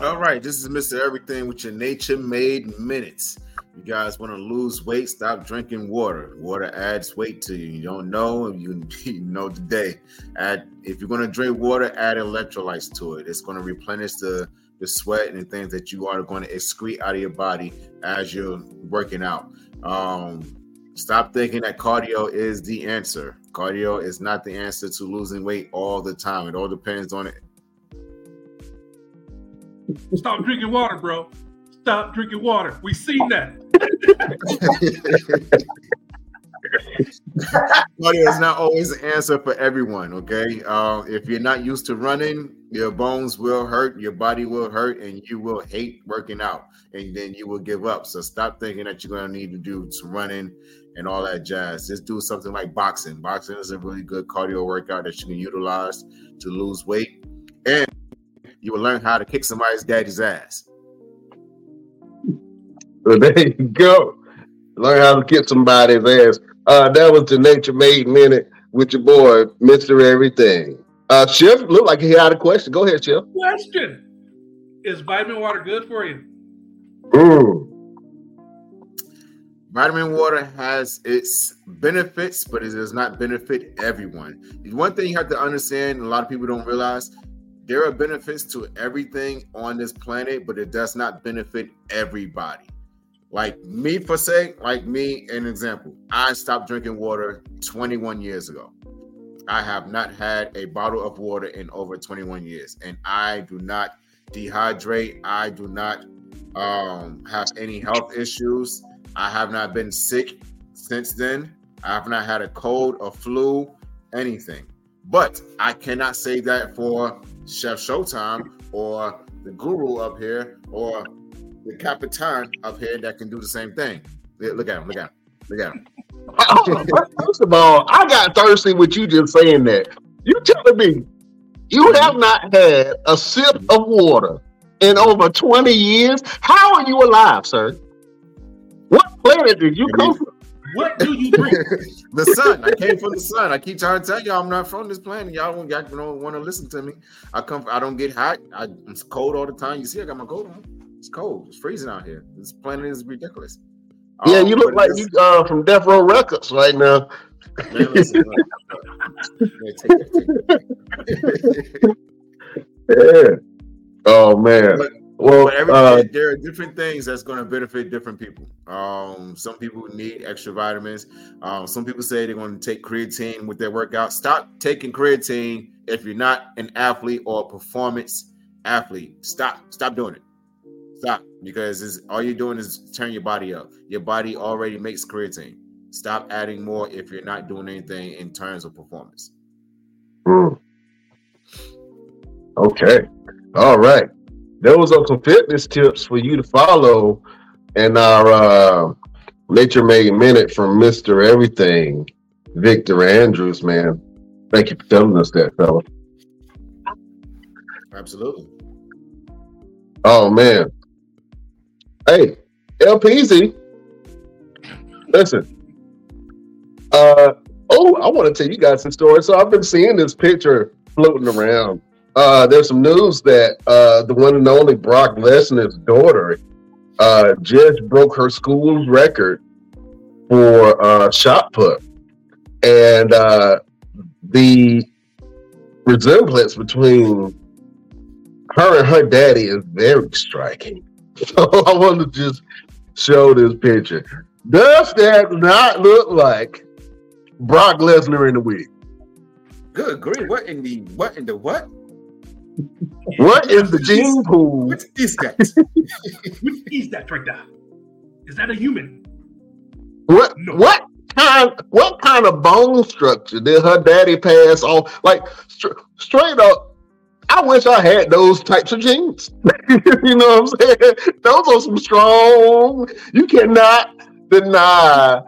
Speaker 4: All right, this is Mr. Everything with your nature made minutes. You guys want to lose weight? Stop drinking water. Water adds weight to you. You don't know, you, you know today. Add if you're going to drink water, add electrolytes to it. It's going to replenish the the sweat and the things that you are going to excrete out of your body as you're working out. Um, stop thinking that cardio is the answer. Cardio is not the answer to losing weight all the time. It all depends on it.
Speaker 3: Stop drinking water, bro. Stop drinking water. We seen that.
Speaker 4: Cardio is not always the answer for everyone. Okay, uh, if you're not used to running, your bones will hurt, your body will hurt, and you will hate working out, and then you will give up. So stop thinking that you're going to need to do some running and all that jazz. Just do something like boxing. Boxing is a really good cardio workout that you can utilize to lose weight, and you will learn how to kick somebody's daddy's ass.
Speaker 1: So there you go. Learn how to kick somebody's ass. Uh, that was the Nature Made minute with your boy, Mr. Everything. Uh, Chef, look like he had a question. Go ahead, Chef.
Speaker 3: Question: Is vitamin water good for you?
Speaker 1: Mm.
Speaker 4: Vitamin water has its benefits, but it does not benefit everyone. One thing you have to understand, a lot of people don't realize, there are benefits to everything on this planet, but it does not benefit everybody. Like me, for say, like me, an example, I stopped drinking water 21 years ago. I have not had a bottle of water in over 21 years, and I do not dehydrate. I do not um, have any health issues. I have not been sick since then. I have not had a cold, a flu, anything. But I cannot say that for Chef Showtime or the guru up here or the Capitan up here that can do the same thing. Yeah, Look at him, look at him, look at him.
Speaker 1: Oh, first of all, I got thirsty with you just saying that. You telling me you have not had a sip of water in over 20 years? How are you alive, sir? What planet did you come from?
Speaker 3: What do you drink?
Speaker 4: the sun. I came from the sun. I keep trying to tell y'all I'm not from this planet. Y'all don't, y'all don't want to listen to me. I come. I don't get hot. I, it's cold all the time. You see, I got my coat on. It's cold. It's freezing out here. This planet is ridiculous.
Speaker 1: Yeah,
Speaker 4: Um,
Speaker 1: you look like you uh, from Death Row Records right now.
Speaker 4: Man, listen. Yeah, take that, take that.
Speaker 1: Yeah. Oh man.
Speaker 4: But
Speaker 1: Well,
Speaker 4: But
Speaker 1: uh,
Speaker 4: there are different things that's going to benefit different people. Um, some people need extra vitamins. Um, some people say they're going to take creatine with their workout. Stop taking creatine if you're not an athlete or a performance athlete. Stop. Stop doing it. Stop because it's, all you're doing is turn your body up. Your body already makes creatine. Stop adding more if you're not doing anything in terms of performance.
Speaker 1: hmm. okay. All right. Those are some fitness tips for you to follow in our uh, Nature Made Minute from Mr. Everything, Victor Andrews, man. Thank you for telling us that, fella.
Speaker 4: Absolutely.
Speaker 1: Oh, man. Hey, LPZ. Listen. Uh, oh, I want to tell you guys some story. So I've been seeing this picture floating around. Uh, there's some news that uh, the one and only Brock Lesnar's daughter uh, just broke her school's record for uh, shot put, and uh, the resemblance between her and her daddy is very striking. So I want to just show this picture. Does that not look like Brock Lesnar in the wig?
Speaker 4: Good grief. What in the what in the what?
Speaker 1: What is the gene pool?
Speaker 4: What is that?
Speaker 3: What is that right there? Is that a human?
Speaker 1: What
Speaker 3: No.
Speaker 1: what kind what kind of bone structure did her daddy pass on? Like str- straight up, I wish I had those types of jeans. you know what I'm saying? Those are some strong. You cannot deny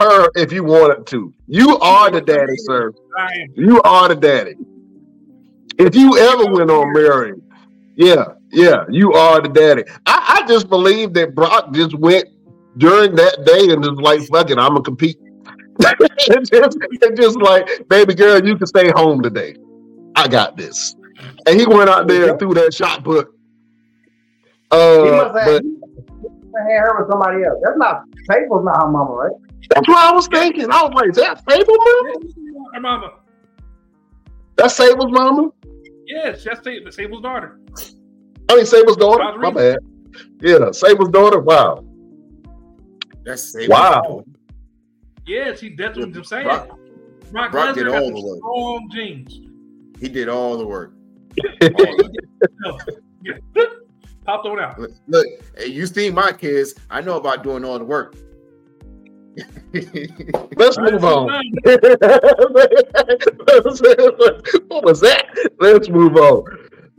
Speaker 1: her if you wanted to. You are the daddy, sir. You are the daddy. If you ever went on marrying, yeah, yeah, you are the daddy. I, I just believe that Brock just went during that day and just like, fuck it, I'm gonna compete. it's, just, just like, baby girl, you can stay home today. I got this. And he went out there and threw that shot put.
Speaker 2: He
Speaker 1: Uh,
Speaker 2: must have,
Speaker 1: but
Speaker 2: he must had her with somebody else. That's not Sable's not her mama, right?
Speaker 1: that's what I was thinking. I was like, is that Sable mama?
Speaker 3: Her mama.
Speaker 1: That's Sable's mama?
Speaker 3: Yes, that's Sable's daughter.
Speaker 1: I mean, Sable's daughter?
Speaker 3: Father
Speaker 1: My bad. Yeah, Sable's daughter. Wow.
Speaker 4: That's safe.
Speaker 1: Wow.
Speaker 3: Yeah, see, that's what I'm saying.
Speaker 4: Brock,
Speaker 3: Brock,
Speaker 4: Brock did all the work.
Speaker 3: strong genes.
Speaker 4: he did all the work.
Speaker 3: Yeah. Popped on out.
Speaker 4: Look, look, hey, you see my kids. I know about doing all the work.
Speaker 1: Let's move on. what was that? Let's move on.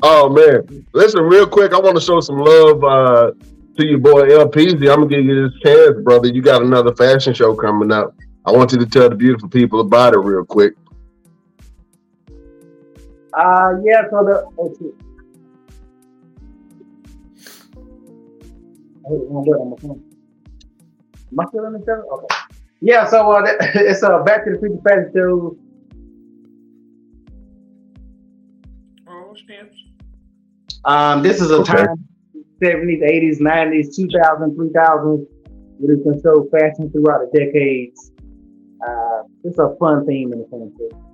Speaker 1: Oh man, listen real quick. I want to show some love uh, to your boy LPZ. I'm gonna give you this chance, brother. You got another fashion show coming up. I want you to tell the beautiful people about it real quick.
Speaker 2: Uh, yeah. So the let's see. Hey, I'm good on my phone. Am I still in the show? Okay. Yeah. So uh, that, it's uh, back to the future fashion show.
Speaker 3: Oh, stamps.
Speaker 2: Um, this is a
Speaker 1: Okay.
Speaker 2: time 70s, 80s, 90s, 2000s, 3000s. Where you can show fashion throughout the decades. Uh, it's a fun theme in the fashion show.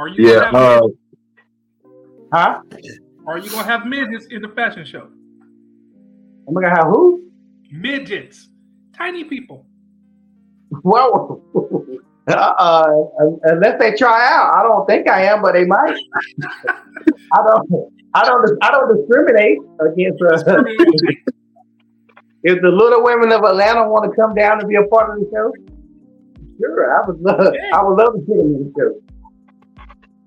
Speaker 3: Are you
Speaker 1: Yeah.
Speaker 3: gonna have,
Speaker 1: Uh,
Speaker 2: Huh?
Speaker 3: are you gonna have midgets in the fashion show?
Speaker 2: I'm gonna have who?
Speaker 3: Midgets, tiny people.
Speaker 2: Well, uh, unless they try out, I don't think I am, but they might. I don't. I don't. I don't discriminate against. Uh, if the little women of Atlanta want to come down and be a part of the show, sure, I would love. I would love to see them in the show.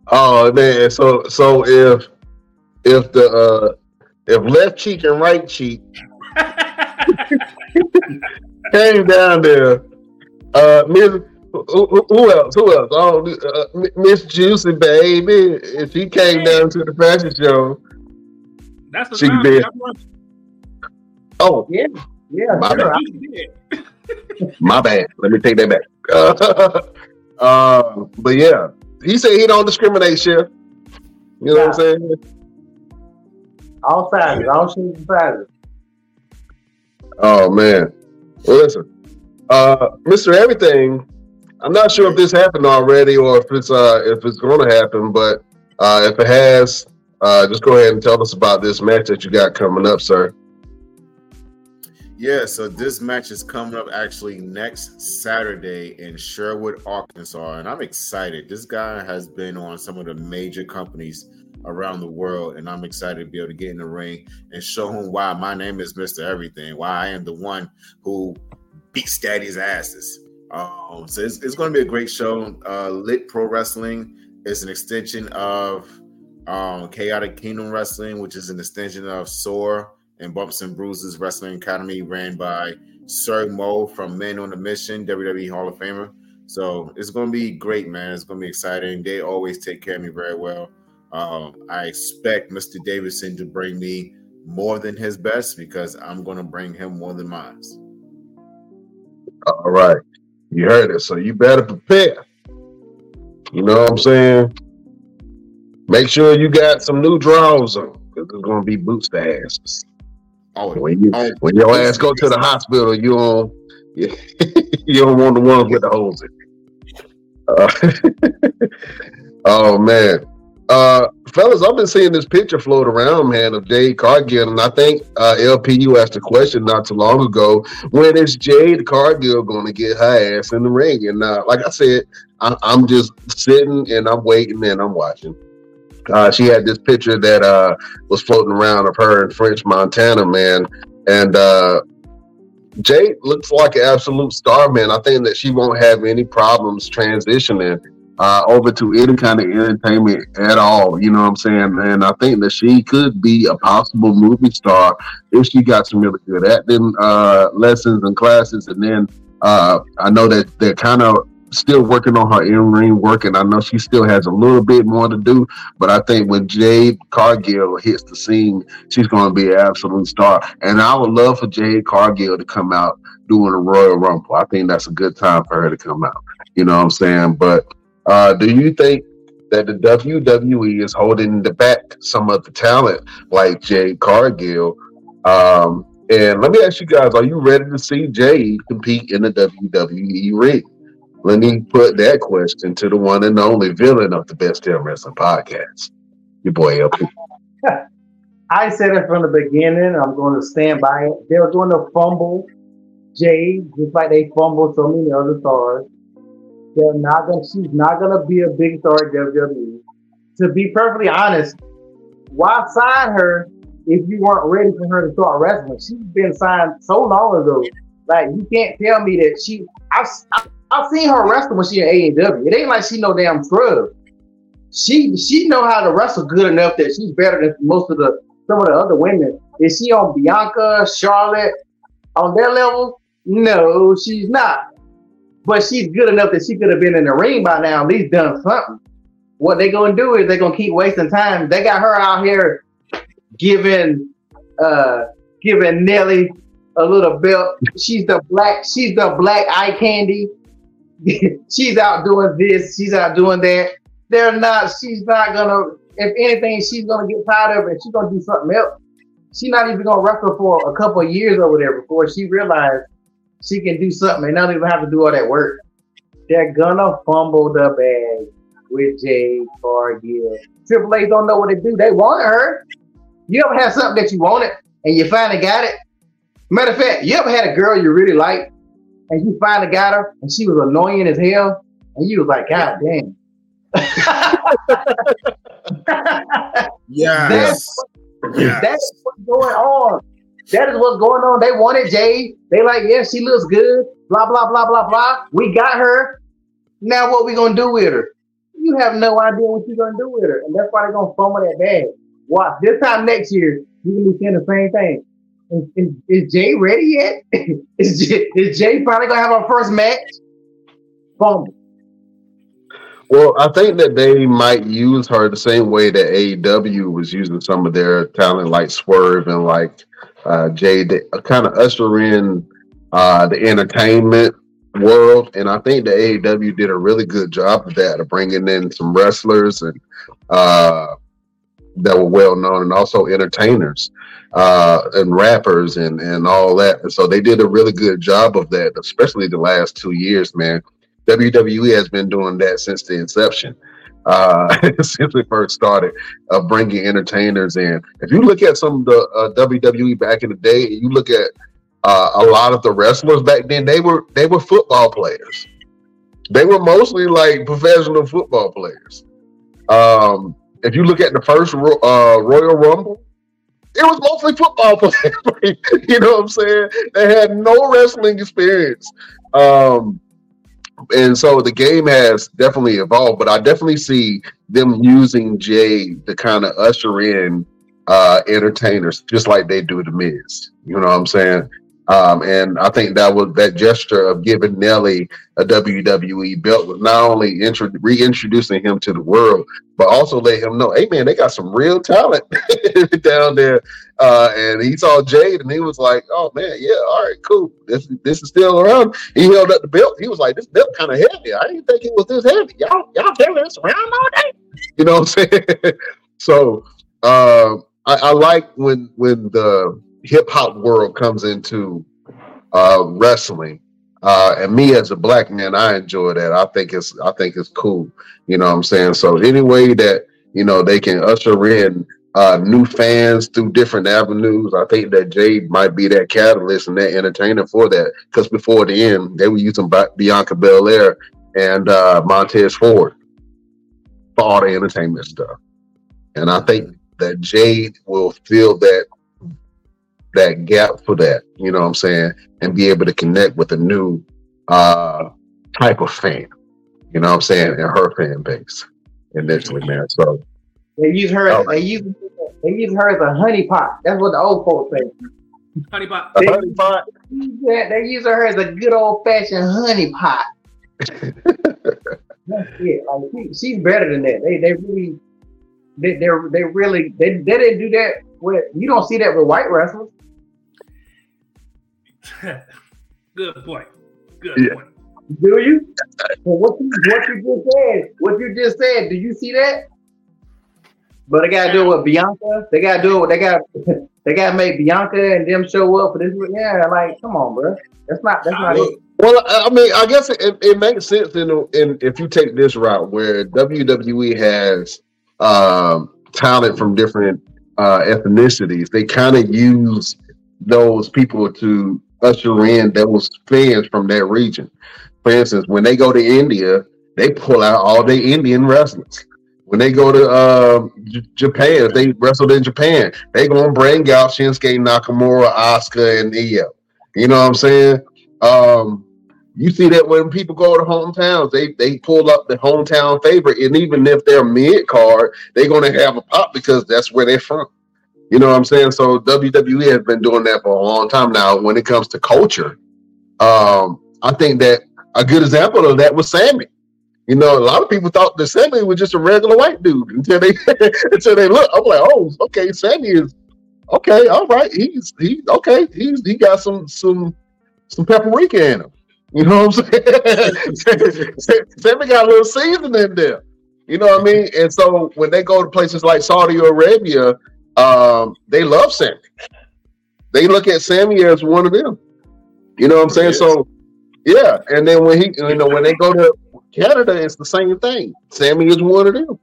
Speaker 1: Oh man, so so if if the uh, if left cheek and right cheek came down there. Uh, Miss, who, who- who else? Who else? Oh, uh, Miss Juicy baby. If she came down to the fashion show,
Speaker 3: That's the
Speaker 1: She
Speaker 3: time.
Speaker 1: did. Oh,
Speaker 2: Yeah, yeah.
Speaker 1: My
Speaker 2: sure.
Speaker 1: bad.
Speaker 2: I-
Speaker 3: You did.
Speaker 1: my bad. Let me take that back. uh, but yeah, he said he don't discriminate, Chef. You know what I'm saying?
Speaker 2: all sizes, all shapes and sizes.
Speaker 1: Oh man. Well, listen, uh, Mr. Everything. I'm not sure if this happened already or if it's uh if it's going to happen, but uh, if it has, uh, just go ahead and tell us about this match that you got coming up, sir.
Speaker 4: Yeah, so this match is coming up actually next Saturday in Sherwood, Arkansas, and I'm excited. This guy has been on some of the major companies around the world, and I'm excited to be able to get in the ring and show him why my name is Mr. Everything, why I am the one who beats daddy's asses. Um, so it's, it's going to be a great show. Uh, Lit Pro Wrestling is an extension of um, Chaotic Kingdom Wrestling, which is an extension of SOAR and Bumps and Bruises Wrestling Academy, ran by Sir Mo from Men on a Mission, WWE Hall of Famer. So it's going to be great, man. It's going to be exciting. They always take care of me very well. Um, I expect Mr. Davidson to bring me more than his best because I'm going to bring him more than mine.
Speaker 1: All right. You heard it. So you better prepare. You know what I'm saying? Make sure you got some new draws on because it's going to be boots to asses. Oh, when you oh, when your ass go to the hospital, you don't you don't want the ones with the holes in. Uh, oh man, uh, fellas, I've been seeing this picture float around, man, of Jade Cargill, and I think uh, LPU asked a question not too long ago: When is Jade Cargill going to get her ass in the ring? And uh, like I said, I, am just sitting and I'm waiting and I'm watching. Uh, she had this picture that uh, was floating around of her in French Montana, man, and uh, Jade looks like an absolute star, man. I think that she won't have any problems transitioning uh, over to any kind of entertainment at all. You know what I'm saying? And I think that she could be a possible movie star if she got some really good acting uh, lessons and classes. And then uh, I know that they're kind of still working on her in ring work, and I know she still has a little bit more to do. But I think when Jade Cargill hits the scene, she's going to be an absolute star. And I would love for Jade Cargill to come out doing a Royal Rumble. I think that's a good time for her to come out. You know what I'm saying? But uh, do you think that the WWE is holding the back some of the talent like Jade Cargill? Um, and let me ask you guys: Are you ready to see Jade compete in the WWE ring? Let me put that question to the one and only villain of the Best Damn Wrestling Podcast, your boy LP.
Speaker 2: I said it from the beginning. I'm going to stand by it. They're going to fumble Jade just like they fumbled so many other stars. They're not gonna. She's not gonna be a big star at WWE. To be perfectly honest, why sign her if you weren't ready for her to start wrestling? She's been signed so long ago. Like you can't tell me that she. I've I've seen her wrestle when she in AEW. It ain't like she no damn scrub. She she know how to wrestle good enough that she's better than most of the some of the other women. Is she on Bianca, Charlotte, on their level? No, she's not. But she's good enough that she could have been in the ring by now, at least done something. What they gonna do is they gonna keep wasting time. They got her out here giving uh giving Nelly a little belt. She's the black, she's the black eye candy. she's out doing this, she's out doing that. They're not, she's not gonna, if anything, she's gonna get tired of it. She's gonna do something else. She's not even gonna wrestle for a couple years over there before she realized she can do something and not even have to do all that work. They're gonna fumble the bag with Jade Cargill. Triple H don't know what to do. They want her. You ever had something that you wanted and you finally got it? Matter of fact, you ever had a girl you really liked and you finally got her and she was annoying as hell and you was like, God damn.
Speaker 4: yes.
Speaker 2: That's, yes. that's what's going on. That is what's going on. They wanted Jade. They like, yeah, she looks good. Blah blah blah blah blah. We got her. Now what we gonna do with her? You have no idea what you're gonna do with her, and that's why they're gonna fumble that bag. Watch this time next year, you can be saying the same thing. Is, is, Jay ready yet? is, Jay, is Jay probably gonna have our first match? Fumble.
Speaker 1: Well, I think that they might use her the same way that AEW was using some of their talent, like Swerve and like uh, Jay, kind of usher in uh, the entertainment world, and I think the AEW did a really good job of that, of bringing in some wrestlers and uh, that were well known, and also entertainers uh, and rappers and and all that. And so they did a really good job of that, especially the last two years, man. WWE has been doing that since the inception. uh, since we first started of bringing entertainers in. If you look at some of the uh, WWE back in the day, you look at uh, a lot of the wrestlers back then, they were they were football players. They were mostly like professional football players. Um, if you look at the first uh, Royal Rumble, it was mostly football players. you know what I'm saying? They had no wrestling experience. Um, and so the game has definitely evolved, but I definitely see them using Jade to kind of usher in uh, entertainers, just like they do the Miz. You know what I'm saying? Um, and I think that was that gesture of giving Nelly a WWE belt was not only intro- reintroducing him to the world, but also let him know, hey man, they got some real talent down there. Uh, and he saw Jade and he was like, oh man, yeah, all right, cool. This this is still around. He held up the belt. He was like, this belt kind of heavy. I didn't think it was this heavy. Y'all y'all carry this around all day. You know what I'm saying? so uh, I, I like when when the hip hop world comes into uh, wrestling. Uh, and me as a black man, I enjoy that. I think it's I think it's cool. You know what I'm saying? So any way that you know they can usher in uh, new fans through different avenues, I think that Jade might be that catalyst and that entertainer for that. Because before the end, they were using Bianca Belair and uh, Montez Ford for all the entertainment stuff. And I think that Jade will fill that that gap for that, you know what I'm saying, and be able to connect with a new uh type of fan, you know what I'm saying, and her fan base initially, man. So
Speaker 2: they use her as, they use they use her as a honey pot. That's what the old folks say.
Speaker 3: Honey pot.
Speaker 1: A honey pot.
Speaker 2: Yeah, they use her as a good old fashioned honey pot. That's it. Like she, she's better than that. They they really they they they really they, they didn't do that with you don't see that with white wrestlers.
Speaker 3: Good point. Good
Speaker 1: Yeah.
Speaker 3: point.
Speaker 2: Do you? Well, what you what you just said? What you just said? Do you see that? But they gotta do it with Bianca. They gotta do it. They got they gotta make Bianca and them show up for this. Yeah, like come on, bro. That's not that's not it.
Speaker 1: Well, I I mean, I guess it, it makes sense in, in if you take this route where WWE has um, talent from different uh, ethnicities, they kind of use those people to usher in those fans from that region. For instance, when they go to India, they pull out all the Indian wrestlers. When they go to uh, J- Japan, if they wrestled in Japan, they gonna bring out Shinsuke Nakamura, Asuka, and Iyo. You know what I'm saying? Um, you see that when people go to hometowns, they they pull up the hometown favorite, and even if they're mid card, they're gonna have a pop because that's where they're from. You know what I'm saying? So WWE has been doing that for a long time now. When it comes to culture, um, I think that a good example of that was Sammy. You know, a lot of people thought that Sammy was just a regular white dude until they until they look. I'm like, oh, okay, Sammy is okay, all right. He's he okay. He's he got some some some paprika in him. You know what I'm saying? Sammy got a little seasoning in there. You know what I mean? And so when they go to places like Saudi Arabia, um, they love Sammy. They look at Sammy as one of them. You know what I'm saying?
Speaker 4: Yes.
Speaker 1: So yeah, and then when he, you know, when they go to Canada, it's the same thing. Sammy is one of them.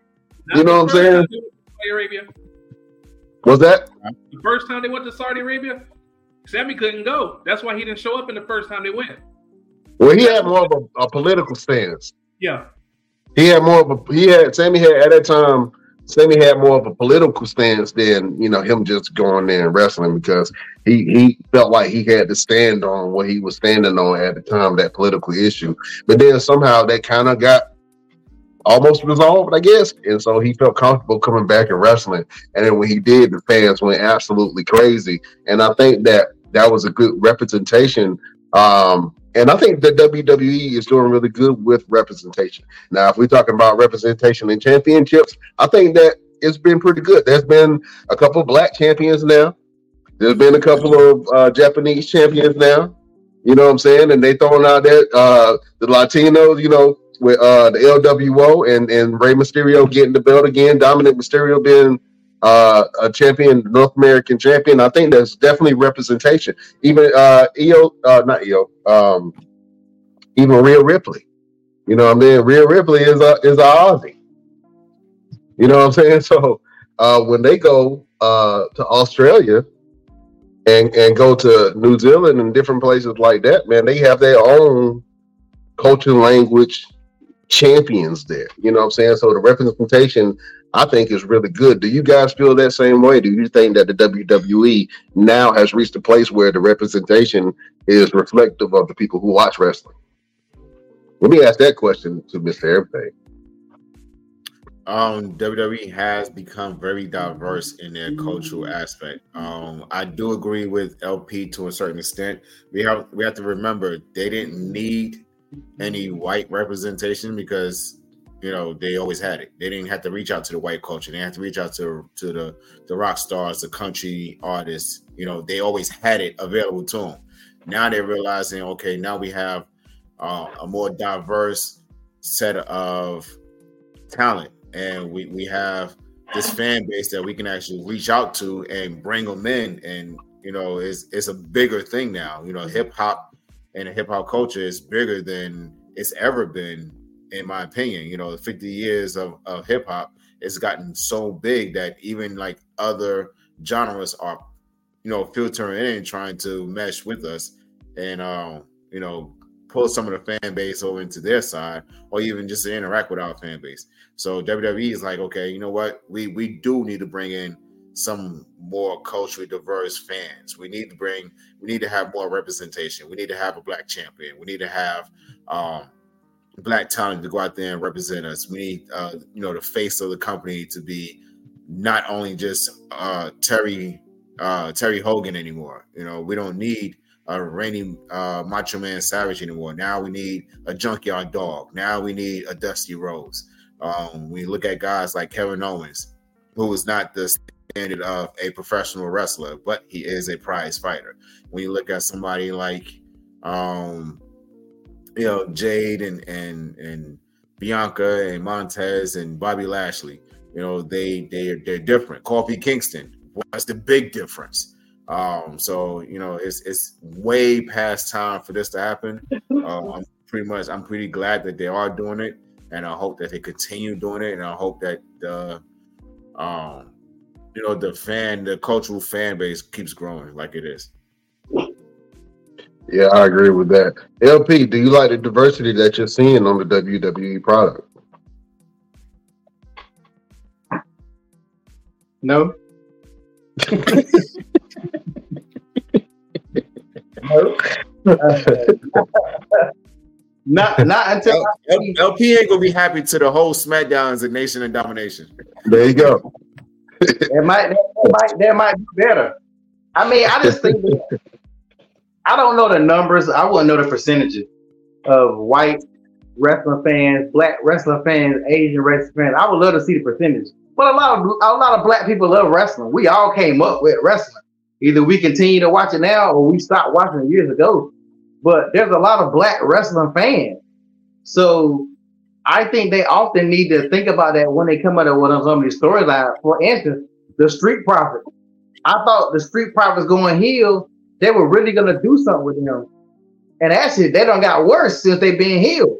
Speaker 1: You know what I'm saying?
Speaker 3: Saudi Arabia.
Speaker 1: Was that?
Speaker 3: The first time they went to Saudi Arabia, Sammy couldn't go. That's why he didn't show up in the first time they went.
Speaker 1: Well, he had more of a, a political stance.
Speaker 3: Yeah.
Speaker 1: He had more of a he had Sammy had at that time. Sammy had more of a political stance than you know him just going there and wrestling because he he felt like he had to stand on what he was standing on at the time that political issue. But then somehow that kind of got almost resolved, I guess, and so he felt comfortable coming back and wrestling. And then when he did, the fans went absolutely crazy. And I think that that was a good representation. Um, and I think the WWE is doing really good with representation. Now, if we're talking about representation in championships, I think that it's been pretty good. There's been a couple black champions now. There's been a couple of uh, Japanese champions now. You know what I'm saying? And they throwing out that uh, the Latinos, you know, with uh, the LWO and, and Rey Mysterio getting the belt again. Dominic Mysterio being uh, a champion, North American champion. I think there's definitely representation. Even uh, EO, uh, not EO, um, even Rhea Ripley. You know what I mean? Rhea Ripley is a is a Aussie. You know what I'm saying? So uh, when they go uh, to Australia and and go to New Zealand and different places like that, man, they have their own culture, language champions there. You know what I'm saying? So the representation, I think, is really good. Do you guys feel that same way? Do you think that the WWE now has reached a place where the representation is reflective of the people who watch wrestling? Let me ask that question to Mr. Everything.
Speaker 4: Um, WWE has become very diverse in their cultural aspect. Um, I do agree with LP to a certain extent. We have we have to remember they didn't need any white representation because you know they always had it. They didn't have to reach out to the white culture. They had to reach out to to the the rock stars, the country artists. You know they always had it available to them. Now they're realizing, okay, now we have uh, a more diverse set of talent, and we we have this fan base that we can actually reach out to and bring them in, and you know, it's it's a bigger thing now. You know, hip hop and hip hop culture is bigger than it's ever been, in my opinion. You know, 50 years of, of hip hop has gotten so big that even like other genres are, you know, filtering in trying to mesh with us and um, you know, pull some of the fan base over into their side or even just to interact with our fan base. So WWE is like, okay, you know what? We we do need to bring in some more culturally diverse fans. We need to bring, we need to have more representation. We need to have a black champion. We need to have um, black talent to go out there and represent us. We need, uh, you know, the face of the company to be not only just uh, Terry uh, Terry Hogan anymore. You know, we don't need a Randy uh, Macho Man Savage anymore. Now we need a Junkyard Dog. Now we need a Dusty Rhodes. Um, we look at guys like Kevin Owens, who is not the standard of a professional wrestler, but he is a prize fighter. When you look at somebody like, um, you know, Jade and and and Bianca and Montez and Bobby Lashley, you know, they they they're different. Kofi Kingston, what's the big difference? Um, so you know, it's it's way past time for this to happen. Um, I'm pretty much I'm pretty glad that they are doing it, and I hope that they continue doing it, and I hope that the um you know the fan the cultural fan base keeps growing like it is
Speaker 1: yeah i agree with that. Lp do you like the diversity that you're seeing on the wwe product?
Speaker 2: No. No. Not not until
Speaker 4: LP ain't gonna be happy to the whole SmackDowns and Nation and Domination.
Speaker 1: There you go.
Speaker 2: It might, that might, that might be better. I mean, I just think that, I don't know the numbers. I wouldn't know the percentages of white wrestling fans, black wrestling fans, Asian wrestling fans. I would love to see the percentage. But a lot of a lot of black people love wrestling. We all came up with wrestling. Either we continue to watch it now or we stopped watching it years ago. But there's a lot of black wrestling fans. So I think they often need to think about that when they come out with some of these storylines. For instance, the Street Profit. I thought the Street Profits going heel, they were really gonna do something with him. And actually, they don't got worse since they been heeled.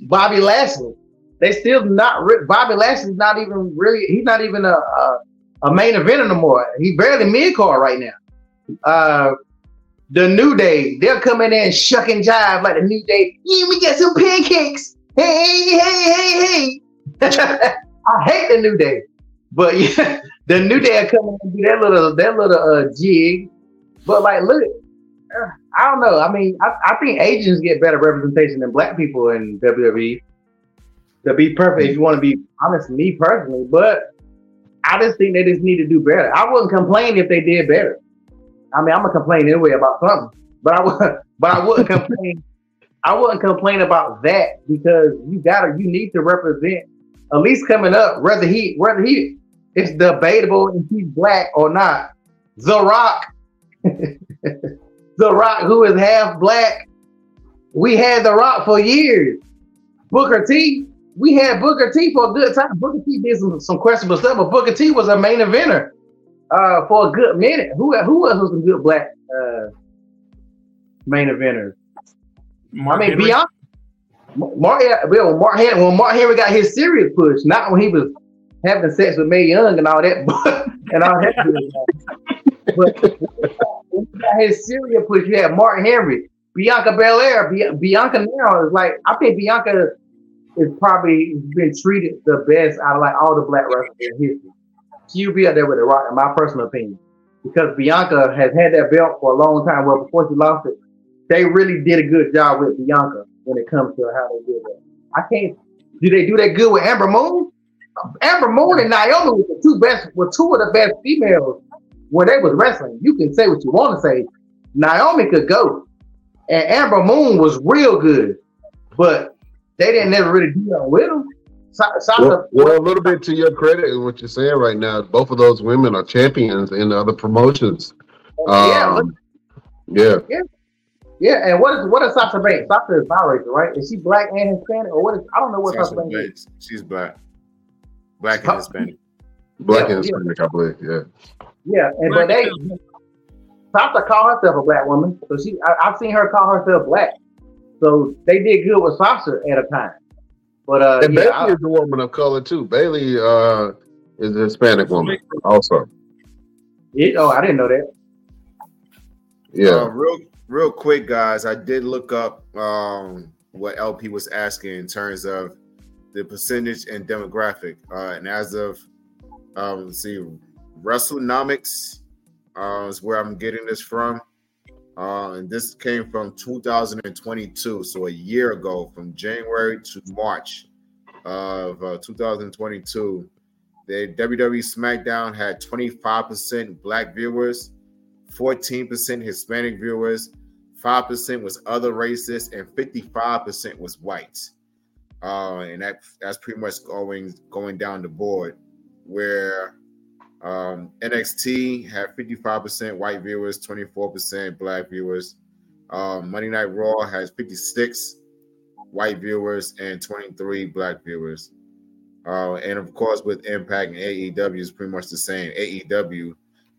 Speaker 2: Bobby Lashley, they still not. Re- Bobby Lashley's not even really. He's not even a, a, a main event anymore. He barely mid card right now. Uh, the New Day, they're coming in shucking jive like the New Day. Yeah, we get some pancakes hey, hey, hey, hey. Hey. I hate the New Day, but yeah, the New Day are coming and do that little that little uh, jig. But like, look, uh, I don't know. I mean, I, I think Asians get better representation than black people in WWE. To be perfect, if you want to be honest, me personally, but I just think they just need to do better. I wouldn't complain if they did better. I mean, I'm gonna complain anyway about something, but I would, but I wouldn't complain I wouldn't complain about that because you gotta you need to represent at least coming up, whether he whether he it's debatable if he's black or not. The Rock, The Rock, who is half black, we had The Rock for years. Booker T, we had Booker T for a good time. Booker T did some, some questionable stuff, but Booker T was a main eventer uh, for a good minute. Who who else was some good black uh, main eventers? Mark I mean, beyond Mark, well, Mark Henry, when Mark Henry got his serious push, not when he was having sex with Mae Young and all that, and all that. but you had Syria push, you had Mark Henry, Bianca Belair. Bianca now is like I think Bianca is probably been treated the best out of like all the black wrestlers in history. She'll be up there with the rock, in my personal opinion, because Bianca has had that belt for a long time. Well, before she lost it, they really did a good job with Bianca when it comes to how they did that. I can't. Do they do that good with Ember Moon? Ember Moon and Naomi were the two best, were two of the best females when they was wrestling. You can say what you want to say. Naomi could go, and Ember Moon was real good, but they didn't never really deal with them.
Speaker 1: Sasha, well, well, a little bit to your credit in what you're saying right now. Both of those women are champions in other promotions.
Speaker 2: Yeah,
Speaker 1: um, yeah,
Speaker 2: yeah, yeah. And what is what is Sasha Banks? Sasha is biracial, right? Is she black and Hispanic, or what is? I don't know what Sasha, Sasha Banks is.
Speaker 4: She's black, black and Hispanic.
Speaker 1: Black yeah, and Hispanic, yeah. I believe. Yeah.
Speaker 2: Yeah, and but they Sasha call herself a black woman, so she I, have seen her call herself black. So they did good with Sasha at a time. But uh,
Speaker 1: and yeah, Bayley I, is a woman of color too. Bayley uh, is a Hispanic woman also.
Speaker 2: Yeah, oh, I didn't know that.
Speaker 1: Yeah.
Speaker 4: Uh, real, real quick, guys. I did look up um, what LP was asking in terms of the percentage and demographic. Uh, and as of um, let's see, WrestleNomics uh, is where I'm getting this from. Uh, and this came from 2022, so a year ago, from January to March of uh, 2022. The WWE SmackDown had 25% black viewers, 14% Hispanic viewers, 5% was other races, and 55% was whites. Uh, and that that's pretty much going going down the board. Where um, NXT had 55% white viewers, 24% black viewers. Um, Monday Night Raw has 56 white viewers and 23 black viewers. Uh, and of course, with Impact and AEW is pretty much the same. AEW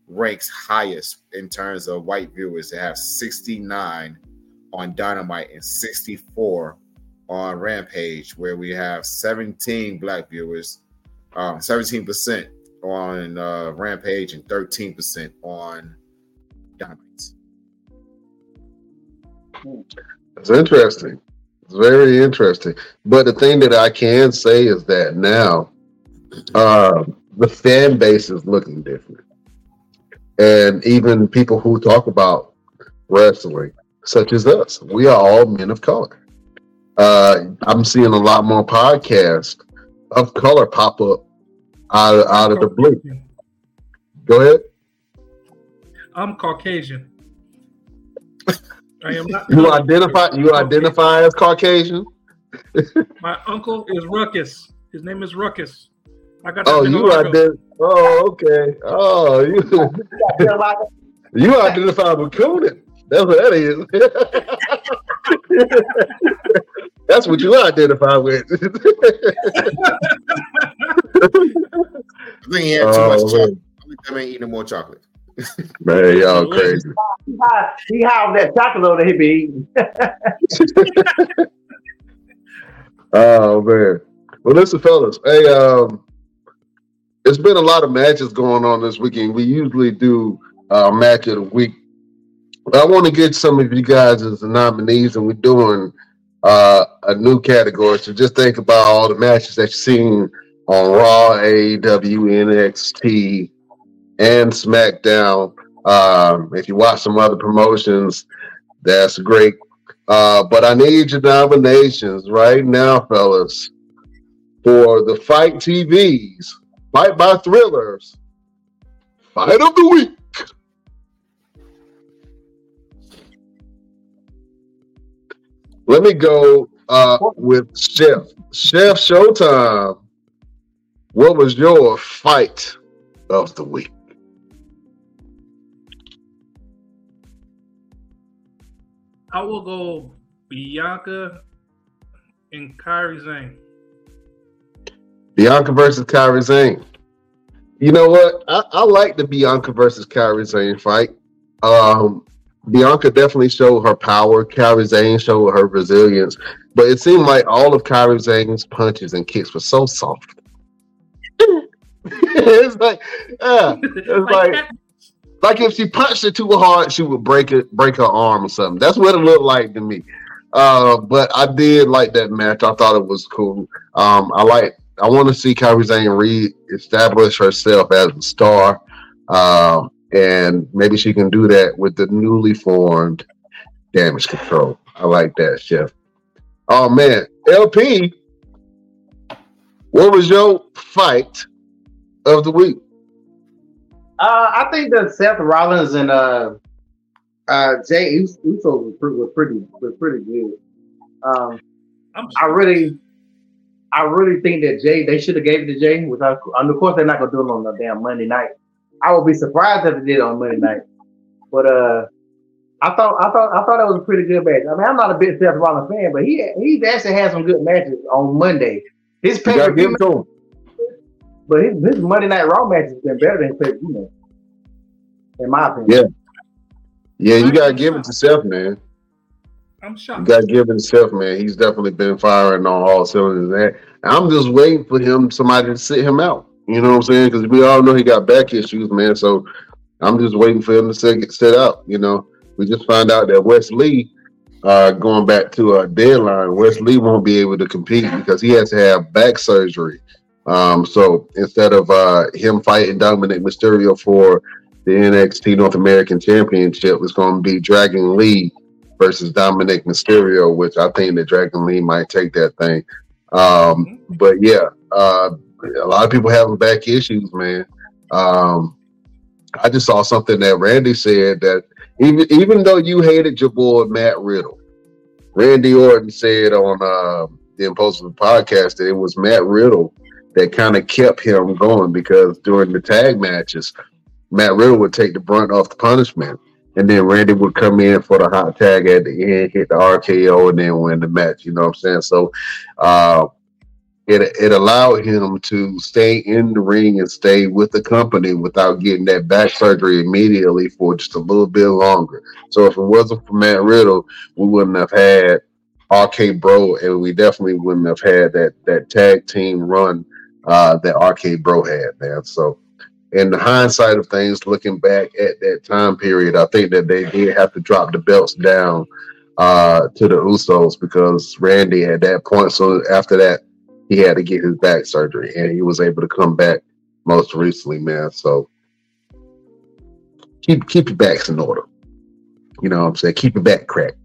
Speaker 4: ranks highest in terms of white viewers. They have 69 on Dynamite and 64 on Rampage, where we have 17 black viewers, um, 17% on uh, Rampage and 13% on Dynamite.
Speaker 1: That's interesting. It's very interesting. But the thing that I can say is that now uh, the fan base is looking different. And even people who talk about wrestling, such as us, we are all men of color. Uh, I'm seeing a lot more podcasts of color pop up out of, out of the blue. Go ahead.
Speaker 3: I'm Caucasian. I am not.
Speaker 1: You identify. You identify as Caucasian.
Speaker 3: My uncle is Ruckus. His name is Ruckus.
Speaker 1: I got. Oh, you identify. Oh, okay. Oh, you. you identify with Coonan. That's what that is. That's what you identify with.
Speaker 4: I think he had too oh, much chocolate. I ain't eating more chocolate.
Speaker 1: Man, y'all crazy.
Speaker 2: He have that chocolate that he be eating.
Speaker 1: oh man. Well, listen, fellas. Hey, um, it's been a lot of matches going on this weekend. We usually do a uh, match of the week. But I want to get some of you guys as the nominees, and we're doing uh, a new category. So just think about all the matches that you've seen on Raw, AEW, NXT, and SmackDown. Um, if you watch some other promotions, that's great. Uh, but I need your nominations right now, fellas, for the Fight TVs, Fight by Thrillers, Fight of the Week. Let me go uh, with Chef. Chef Showtime. What was your fight of the week?
Speaker 3: I will go Bianca and Kairi Sane.
Speaker 1: Bianca versus Kairi Sane. You know what? I, I like the Bianca versus Kairi Sane fight. Um, Bianca definitely showed her power. Kairi Sane showed her resilience. But it seemed like all of Kairi Sane's punches and kicks were so soft. it's like, yeah, it's like,
Speaker 3: Like
Speaker 1: like, if she punched it too hard, she would break it, break her arm or something. That's what it looked like to me. Uh, but I did like that match. I thought it was cool. Um, I like. I want to see Kairi Sane re-establish herself as a star, um, and maybe she can do that with the newly formed Damage Control. I like that, Chef. Oh man, LP, what was your fight of the week?
Speaker 2: Uh, I think that Seth Rollins and uh, uh, Jay Us- Uso was pretty, was pretty was pretty good. Um,
Speaker 3: I'm
Speaker 2: I really, I really think that Jay they should have gave it to Jay. Without, and of course, they're not gonna do it on the damn Monday night. I would be surprised if they did it on Monday night. But uh, I thought I thought I thought that was a pretty good match. I mean, I'm not a big Seth Rollins fan, but he he's actually had some good matches on Monday. His
Speaker 1: You
Speaker 2: pay per
Speaker 1: give
Speaker 2: view,
Speaker 1: it to him.
Speaker 2: but his, his Monday Night Raw match has been better than pay per view. In my opinion.
Speaker 1: Yeah. Yeah, you gotta give it to Seth, man.
Speaker 3: I'm shocked.
Speaker 1: You gotta give it to Seth, man. He's definitely been firing on all cylinders. There, I'm just waiting for him, somebody to sit him out. You know what I'm saying? Because we all know he got back issues, man. So I'm just waiting for him to sit, set out. You know, we just found out that Wes Lee, uh, going back to a deadline, Wes Lee won't be able to compete because he has to have back surgery. Um, so instead of uh, him fighting Dominic Mysterio for the NXT North American Championship, it's going to be Dragon Lee versus Dominic Mysterio, which I think that Dragon Lee might take that thing. Um, but yeah, uh, a lot of people having back issues, man. Um, I just saw something that Randy said that even even though you hated your boy Matt Riddle, Randy Orton said on uh, the Impulsive podcast that it was Matt Riddle that kind of kept him going because during the tag matches, Matt Riddle would take the brunt off the punishment. And then Randy would come in for the hot tag at the end, hit the RKO, and then win the match. You know what I'm saying? So uh, it it allowed him to stay in the ring and stay with the company without getting that back surgery immediately for just a little bit longer. So if it wasn't for Matt Riddle, we wouldn't have had RK Bro, and we definitely wouldn't have had that that tag team run uh, that RK Bro had, man. So in the hindsight of things, looking back at that time period, I think that they did have to drop the belts down uh, to the Usos because Randy at that point. So after that, he had to get his back surgery, and he was able to come back most recently, man. So keep keep your backs in order. You know what I'm saying? Keep your back cracked.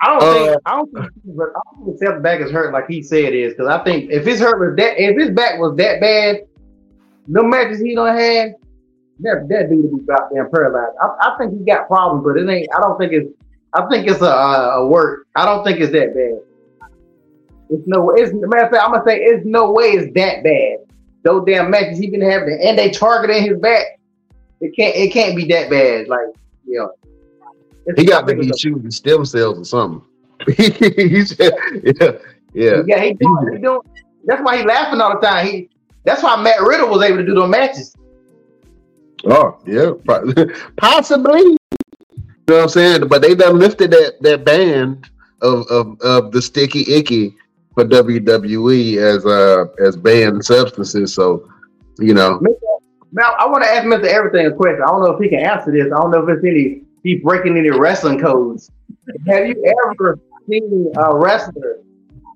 Speaker 2: I don't
Speaker 1: Uh,
Speaker 2: think I don't think but I don't think Seth's back is hurt like he said it is because I think if his hurt was that if his back was that bad, no matches he gonna have, that that dude would be goddamn paralyzed. I, I think he got problems, but it ain't. I don't think it's. I think it's a, a work. I don't think it's that bad. It's no. It's matter of fact, I'm gonna say it's no way it's that bad. Those damn matches he been having, and they targeting his back. It can't. It can't be that bad. Like you know.
Speaker 1: He got to be shooting stem cells or something. he said, yeah, yeah.
Speaker 2: Yeah, he doing, he doing. That's why he laughing all the time. He. That's why Matt Riddle was able to do those matches.
Speaker 1: Oh, yeah, possibly. You know what I'm saying? But they done lifted that that band of of, of the sticky icky for WWE as uh as banned substances. So, you know,
Speaker 2: Now, I want to ask Mr. Everything a question. I don't know if he can answer this. I don't know if it's any he breaking any wrestling codes. Have you ever seen a wrestler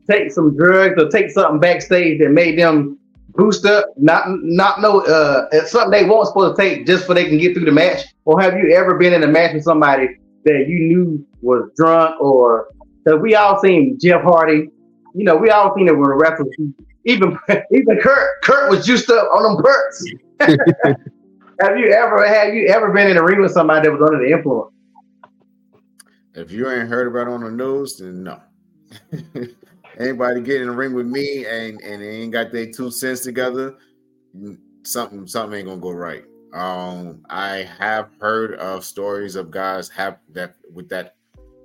Speaker 2: take some drugs or take something backstage that made them boost up? Not not know uh something they weren't supposed to take just so they can get through the match. Or have you ever been in a match with somebody that you knew was drunk or because we all seen Jeff Hardy. You know, we all seen it a wrestler even even Kurt Kurt was juiced up on them perks. have you ever have you ever been in a ring with somebody that was under the influence?
Speaker 4: If you ain't heard about on the news, then no. Anybody get in the ring with me and and they ain't got their two cents together, something something ain't gonna go right. Um, I have heard of stories of guys have that with that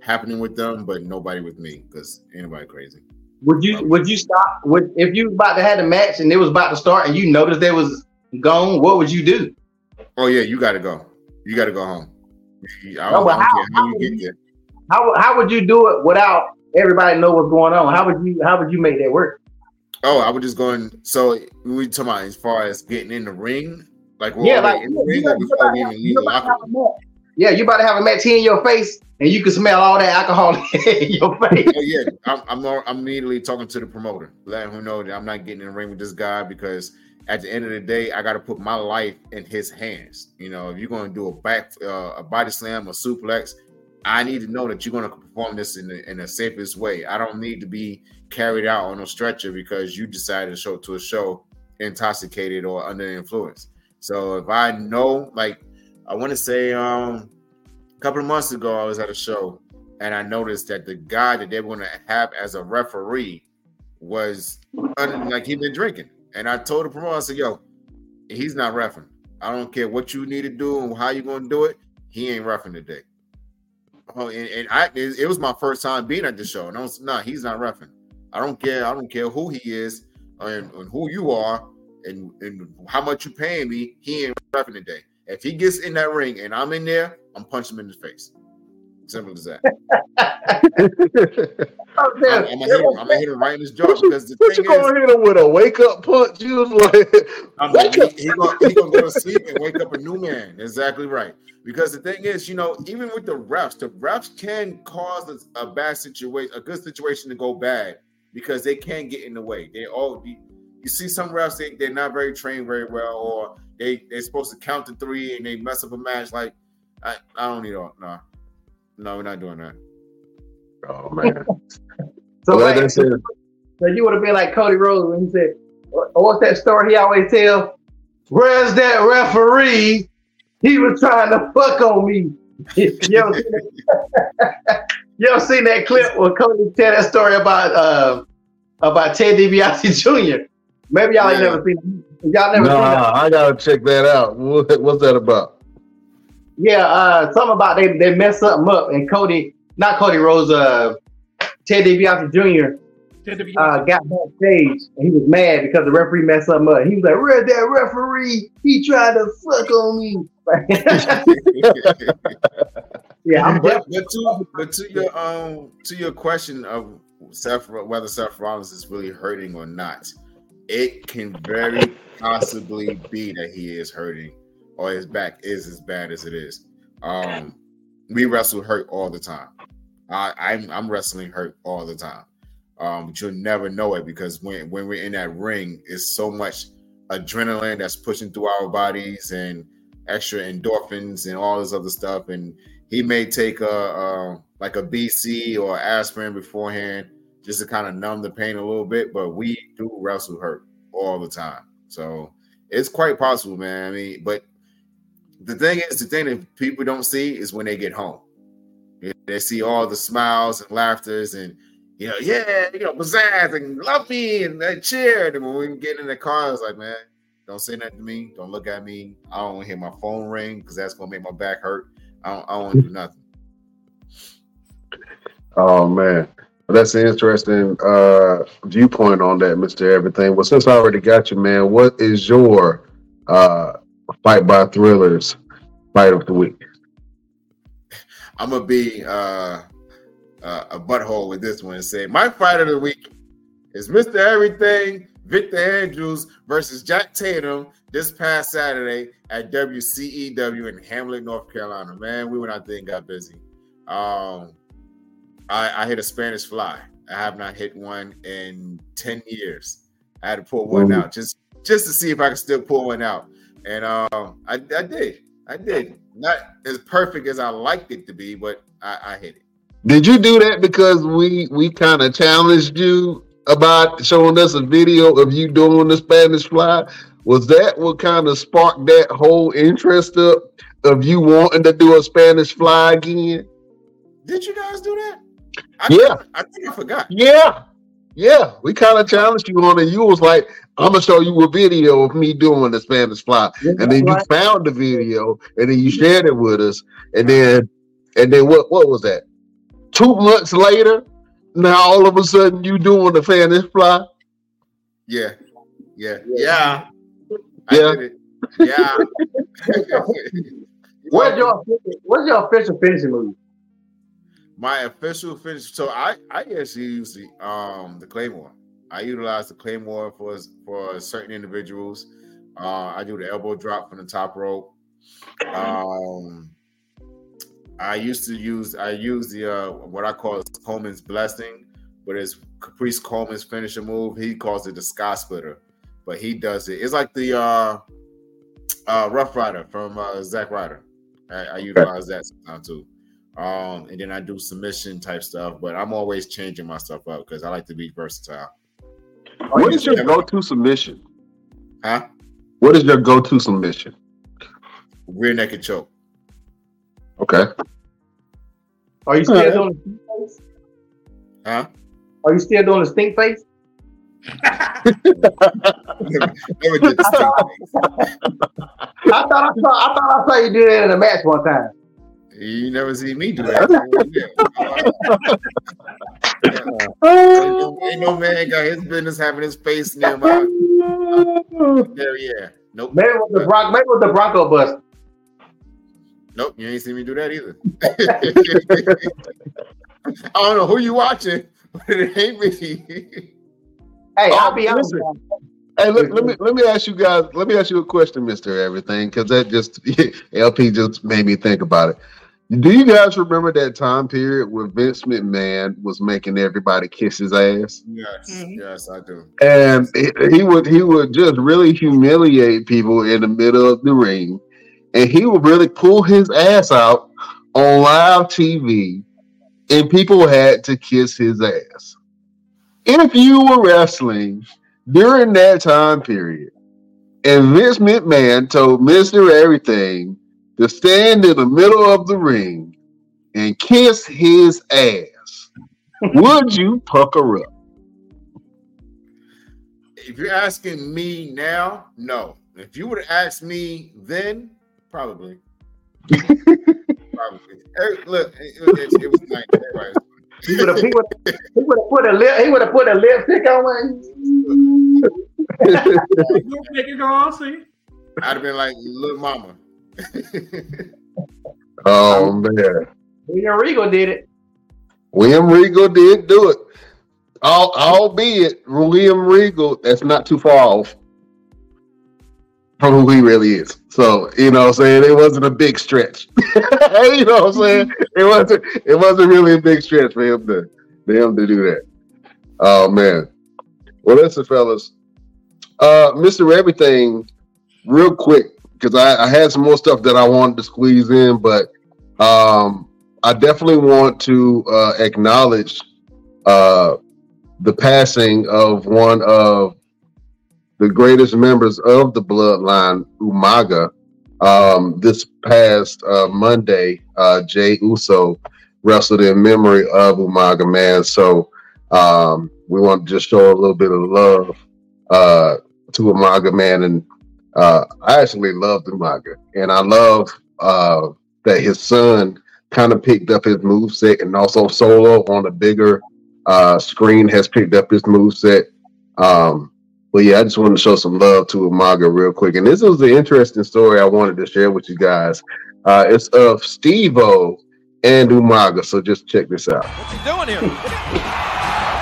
Speaker 4: happening with them, but nobody with me because anybody crazy.
Speaker 2: Would you would you stop would if you about to have a match and it was about to start and you noticed they was gone, what would you do?
Speaker 4: Oh yeah, you got to go. You got to go home. I
Speaker 2: No, but how-
Speaker 4: how
Speaker 2: how
Speaker 4: you
Speaker 2: would
Speaker 4: get
Speaker 2: you-
Speaker 4: there.
Speaker 2: How how would you do it without everybody know what's going on? How would you how would you make that work?
Speaker 4: Oh, I was just going. So we talking about as far as getting in the ring, like
Speaker 2: Yeah, like
Speaker 4: in the ring
Speaker 2: you
Speaker 4: before we even leave the locker room.
Speaker 2: Yeah, you about to have a match in your face, and you can smell all that alcohol in your face.
Speaker 4: Oh yeah, I'm I'm, I'm immediately talking to the promoter, letting him know that I'm not getting in the ring with this guy because at the end of the day, I got to put my life in his hands. You know, if you're going to do a back uh, a body slam, a suplex, I need to know that you're going to perform this in the in the safest way. I don't need to be carried out on a stretcher because you decided to show to a show intoxicated or under influence. So if I know, like, I want to say, um, a couple of months ago, I was at a show and I noticed that the guy that they were going to have as a referee was like he'd been drinking. And I told the promoter, I said, "Yo, he's not refing. I don't care what you need to do and how you're going to do it. He ain't refing today." Oh, and, and I it, it was my first time being at the show, and I was no, he's not refing. I don't care. I don't care who he is and, and who you are and, and how much you're paying me. He ain't refing today. If he gets in that ring and I'm in there, I'm punching him in the face. Simple as that. Oh, I'm, I'm gonna hit him. I'm gonna hit him right in his jaw because the
Speaker 1: What you
Speaker 4: thing is,
Speaker 1: gonna hit him with a wake up punch? You was like,
Speaker 4: I'm
Speaker 1: Wake
Speaker 4: like, he, he gonna, he gonna go to sleep and wake up a new man. Exactly right. Because the thing is, you know, even with the refs, the refs can cause a, a bad situation, a good situation to go bad because they can't get in the way. They all you, you see some refs they, they're not very trained very well, or they they're supposed to count to three and they mess up a match. Like I, I don't need all no, no, we're not doing that.
Speaker 1: oh man.
Speaker 2: So,
Speaker 1: like I said,
Speaker 2: so you would have been like Cody Rhodes when he said, "What's that story he always tell? Where's that referee? He was trying to fuck on me." you, ever seen that? you ever seen that clip where Cody tell that story about uh, about Ted DiBiase Jr.? Maybe y'all ain't
Speaker 4: Yeah.
Speaker 2: never seen. Y'all never seen that.
Speaker 1: nah, I gotta check that out. What, what's that about?
Speaker 2: Yeah, uh, something about they they messed something up, and Cody, not Cody Rhodes, uh, Ted DiBiase Jr.
Speaker 3: Ted DiBiase.
Speaker 2: uh, got backstage and he was mad because the referee messed something up. He was like, "Where's that referee? He tried to fuck on me." yeah, I'm
Speaker 4: but, but to but to your um to your question of Seth whether Seth Rollins is really hurting or not, it can very possibly be that he is hurting or his back is as bad as it is. Um, we wrestle hurt all the time. I, I'm I'm wrestling hurt all the time. Um, but you'll never know it because when when we're in that ring, it's so much adrenaline that's pushing through our bodies and extra endorphins and all this other stuff. And he may take a, a like a BC or aspirin beforehand just to kind of numb the pain a little bit. But we do wrestle hurt all the time, so it's quite possible, man. I mean, but the thing is, the thing that people don't see is when they get home. They see all the smiles and laughters and you know, yeah, you know, pizzazz and love me and they cheered. And when we get in the car, I was like, man, don't say nothing to me. Don't look at me. I don't want to hear my phone ring because that's gonna make my back hurt. I don't, I don't want to do nothing.
Speaker 1: Oh man, that's an interesting uh, viewpoint on that, Mister Everything. Well, since I already got you, man, what is your uh, fight by thrillers fight of the week?
Speaker 4: I'm gonna be uh, uh, a butthole with this one and say my fight of the week is Mr. Everything Victor Andrews versus Jack Tatum this past Saturday at WCEW in Hamlet, North Carolina. Man, we went out there and got busy. Um, I, I hit a Spanish fly. I have not hit one in 10 years. I had to pull one out just just to see if I could still pull one out. And um, I, I did. I did. Not as perfect as I liked it to be, but I, I hit it.
Speaker 1: Did you do that because we we kind of challenged you about showing us a video of you doing the Spanish fly? Was that what kind of sparked that whole interest up of you wanting to do a Spanish fly again?
Speaker 4: Did you guys do that? I
Speaker 1: Yeah.
Speaker 4: I think I forgot.
Speaker 1: Yeah, yeah. We kind of challenged you on it. You was like, "I'm gonna show you a video of me doing the Spanish fly," and then you
Speaker 2: Right.
Speaker 1: found the video, and then you shared it with us, and then and then what? What was that? Two months later, now all of a sudden you doing the Spanish fly?
Speaker 4: Yeah. Yeah. Yeah. I
Speaker 1: Yeah.
Speaker 4: did. Yeah.
Speaker 2: What's your what's your official finishing move?
Speaker 4: My official finish? So I I actually use the um the Claymore. I utilize the claymore for for certain individuals. Uh, I do the elbow drop from the top rope. Um, I used to use I use the uh, what I call Coleman's blessing, but it's Caprice Coleman's finisher move. He calls it the sky splitter, but he does it. It's like the uh, uh, Rough Rider from uh, Zack Ryder. I, I utilize that sometimes too. Um, and then I do submission type stuff, but I'm always changing my stuff up because I like to be versatile.
Speaker 1: What is your go-to submission?
Speaker 4: Huh?
Speaker 1: What is your go-to submission?
Speaker 4: Rear naked choke.
Speaker 1: Okay.
Speaker 2: Are you still
Speaker 1: Alright.
Speaker 2: doing the stink face?
Speaker 4: Huh?
Speaker 2: Are you still doing the stink face?
Speaker 4: never, never did the stink
Speaker 2: I thought I saw I thought I saw you do that in a match one time.
Speaker 4: You never see me do that. Oh. ain't, no, ain't no man got his business having his face near my there. Yeah. Nope.
Speaker 2: Maybe it was the Bron- maybe it was the Bronco bust.
Speaker 4: Nope. You ain't seen me do that either. I don't know who you watching, but it ain't me.
Speaker 2: Hey,
Speaker 1: Oh,
Speaker 2: I'll be honest.
Speaker 1: Hey, let, let me let me ask you guys. Let me ask you a question, Mister Everything, because that just LP just made me think about it. Do you guys remember that time period where Vince McMahon was making everybody kiss his ass,
Speaker 4: Yes,
Speaker 3: Mhm.
Speaker 4: yes, I do.
Speaker 1: and he, he would he would just really humiliate people in the middle of the ring, and he would really pull his ass out on live TV, and people had to kiss his ass. If you were wrestling during that time period, and Vince McMahon told Mister Everything to stand in the middle of the ring and kiss his ass, would you pucker up?
Speaker 4: If you're asking me now, no. If you would have asked me then, probably. probably. Hey, look, it, it, it was nice. Everybody was-
Speaker 2: He would have he would have put a lip he would have put a lipstick on it.
Speaker 3: You make it go all see.
Speaker 4: I'd have been like little mama.
Speaker 1: Oh man.
Speaker 2: William Regal did it.
Speaker 1: William Regal did do it. Al- albeit William Regal, that's not too far off from who he really is. So, you know what I'm saying? It wasn't a big stretch. you know what I'm saying? It wasn't it wasn't really a big stretch for him to for him to do that. Oh man. Well listen, fellas. Uh Mr. Everything, real quick, because I, I had some more stuff that I wanted to squeeze in, but um I definitely want to uh, acknowledge uh, the passing of one of the greatest members of the bloodline, Umaga. Um, this past uh, Monday, uh, Jay Uso wrestled in memory of Umaga Man. So um, we want to just show a little bit of love uh, to Umaga Man. And uh, I actually love Umaga, and I love uh, that his son kind of picked up his move set, and also Solo on a bigger uh, screen has picked up his move set. Um, but yeah, I just wanted to show some love to Umaga real quick, and this was an interesting story I wanted to share with you guys. Uh, it's of Steve-O and Umaga, so just check this out.
Speaker 5: What's he doing here?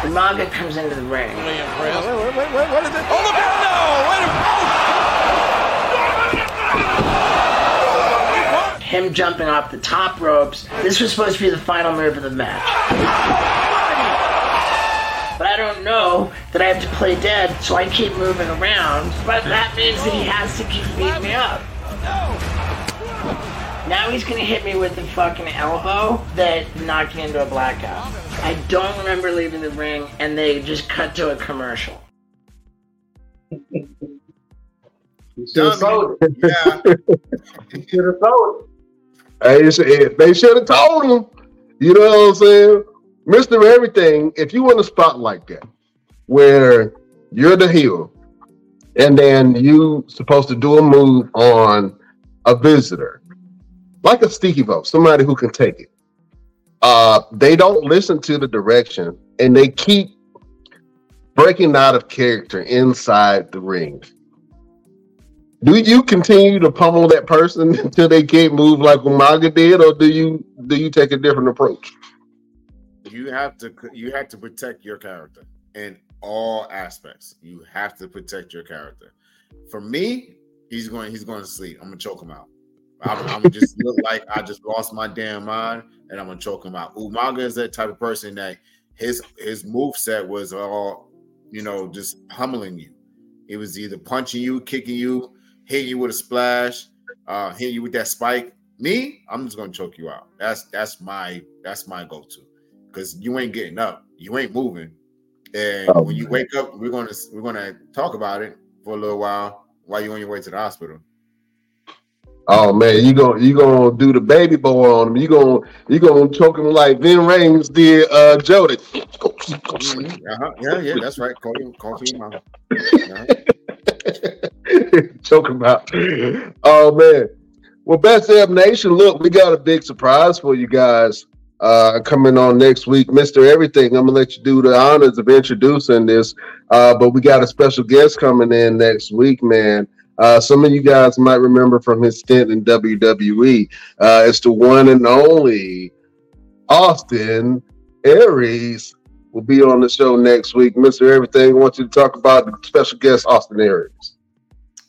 Speaker 6: Umaga comes into the ring.
Speaker 5: Really impressed. Wait, wait, wait, wait, what is it? Oh, look out! No! Wait a
Speaker 6: Him jumping off the top ropes. This was supposed to be the final move of the match. But I don't know that I have to play dead, so I keep moving around. But that means that he has to keep beating me up. Now he's gonna hit me with the fucking elbow that knocked me into a blackout. I don't remember leaving the ring, and they just cut to a commercial.
Speaker 2: He should have sold it.
Speaker 4: Yeah.
Speaker 2: He should have sold it.
Speaker 1: Hey, it's- they should have told him. You know what I'm saying? Mr. Everything, if you want a spot like that, where you're the heel, and then you supposed to do a move on a visitor, like a Steve O, somebody who can take it. Uh, they don't listen to the direction and they keep breaking out of character inside the ring. Do you continue to pummel that person until they can't move like Umaga did, or do you do you take a different approach?
Speaker 4: you have to you have to protect your character in all aspects. You have to protect your character. For me, he's going. He's going to sleep. I'm gonna choke him out. I'm, I'm just look like I just lost my damn mind, and I'm gonna choke him out. Umaga is that type of person that his his move set was all, you know, just pummeling you. It was either punching you, kicking you, hitting you with a splash, uh, hitting you with that spike. Me, I'm just gonna choke you out. That's that's my that's my go-to because you ain't getting up, you ain't moving, and
Speaker 1: Oh,
Speaker 4: when you wake up, we're gonna we're gonna talk about it for a little while while you're on your way to the hospital.
Speaker 1: Oh man, you gonna you gonna do the baby boy on him. You gonna you gonna choke him like Ving Rhames did uh Jody. Sleep.
Speaker 4: Uh-huh. Yeah, yeah, that's right. Call him, call you mama.
Speaker 1: choke about. Oh man. Well, Best Damn Nation, look, we got a big surprise for you guys uh coming on next week. Mr. Everything. I'm gonna let you do the honors of introducing this. Uh, but we got a special guest coming in next week, man. Uh, some of you guys might remember from his stint in WWE. Uh, it's the one and only Austin Aries will be on the show next week. Mr. Everything, I want you to talk about the special guest, Austin Aries.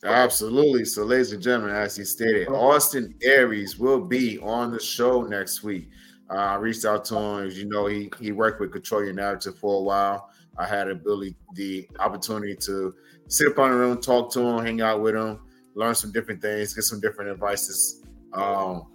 Speaker 4: Absolutely. So, ladies and gentlemen, as he stated, Austin Aries will be on the show next week. Uh, I reached out to him. As you know, he he worked with Control Your Narrative for a while. I had ability the opportunity to sit up on the room, talk to him, hang out with him, learn some different things, get some different advices um,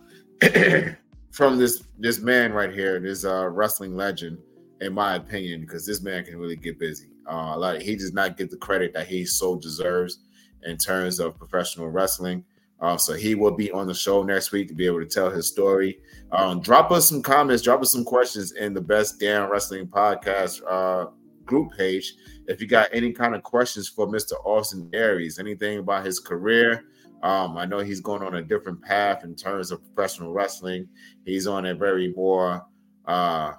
Speaker 4: from this this man right here, this uh, wrestling legend, in my opinion, because this man can really get busy. Uh, like he does not get the credit that he so deserves in terms of professional wrestling. Uh, so he will be on the show next week to be able to tell his story. Um, drop us some comments, drop us some questions in the Best Damn Wrestling Podcast uh, group page. If you got any kind of questions for Mr. Austin Aries, anything about his career, um, I know he's going on a different path in terms of professional wrestling. He's on a very more uh,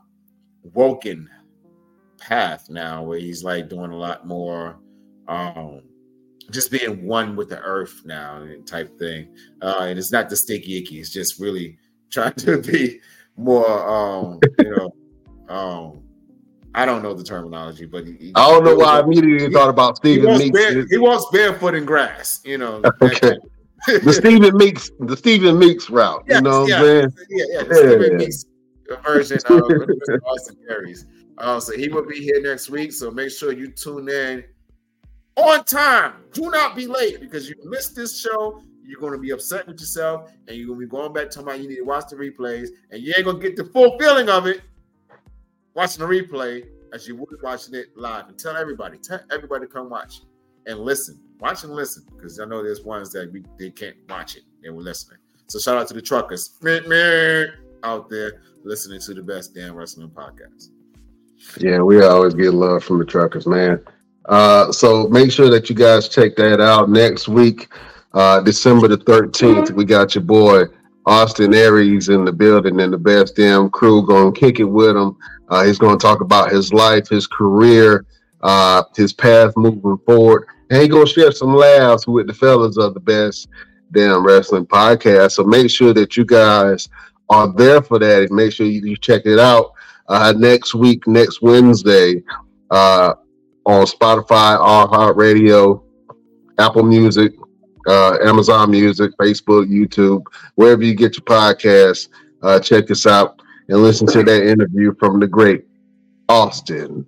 Speaker 4: woken path now, where he's like doing a lot more. Um, just being one with the earth now type thing uh and it's not the sticky icky it's just really trying to be more um you know um i don't know the terminology but he,
Speaker 1: I don't know why I immediately thought about
Speaker 4: he
Speaker 1: Stephen Meeks.
Speaker 4: bare, he walks barefoot in grass you know
Speaker 1: Okay. The Stephen Meeks, the Stephen Meeks route.
Speaker 4: Yes,
Speaker 1: you know what
Speaker 4: yeah,
Speaker 1: I'm saying?
Speaker 4: yeah, yeah.
Speaker 1: Yeah.
Speaker 4: Stephen Meeks version of. Austin Aries. Uh, so he will be here next week. So make sure you tune in on time. Do not be late because you missed this show. You're going to be upset with yourself, and you're going to be going back to my, you need to watch the replays, and you ain't going to get the full feeling of it watching the replay as you would watching it live. And tell everybody, tell everybody to come watch and listen. Watch and listen because I know there's ones that we, they can't watch it. They were listening. So shout out to the truckers out there listening to the best damn wrestling podcast.
Speaker 1: Yeah, we always get love from the truckers, man. Uh, so make sure that you guys check that out next week, uh, December the 13th. We got your boy Austin Aries in the building and the best damn crew going to kick it with him. Uh, he's going to talk about his life, his career, uh, his path moving forward, and he's going to share some laughs with the fellas of the best damn wrestling podcast. So make sure that you guys are there for that make sure you, you check it out uh, next week, next Wednesday, uh, on Spotify, iHeartRadio, Apple Music, uh, Amazon Music, Facebook, YouTube, wherever you get your podcasts. Uh, check us out and listen to that interview from the great Austin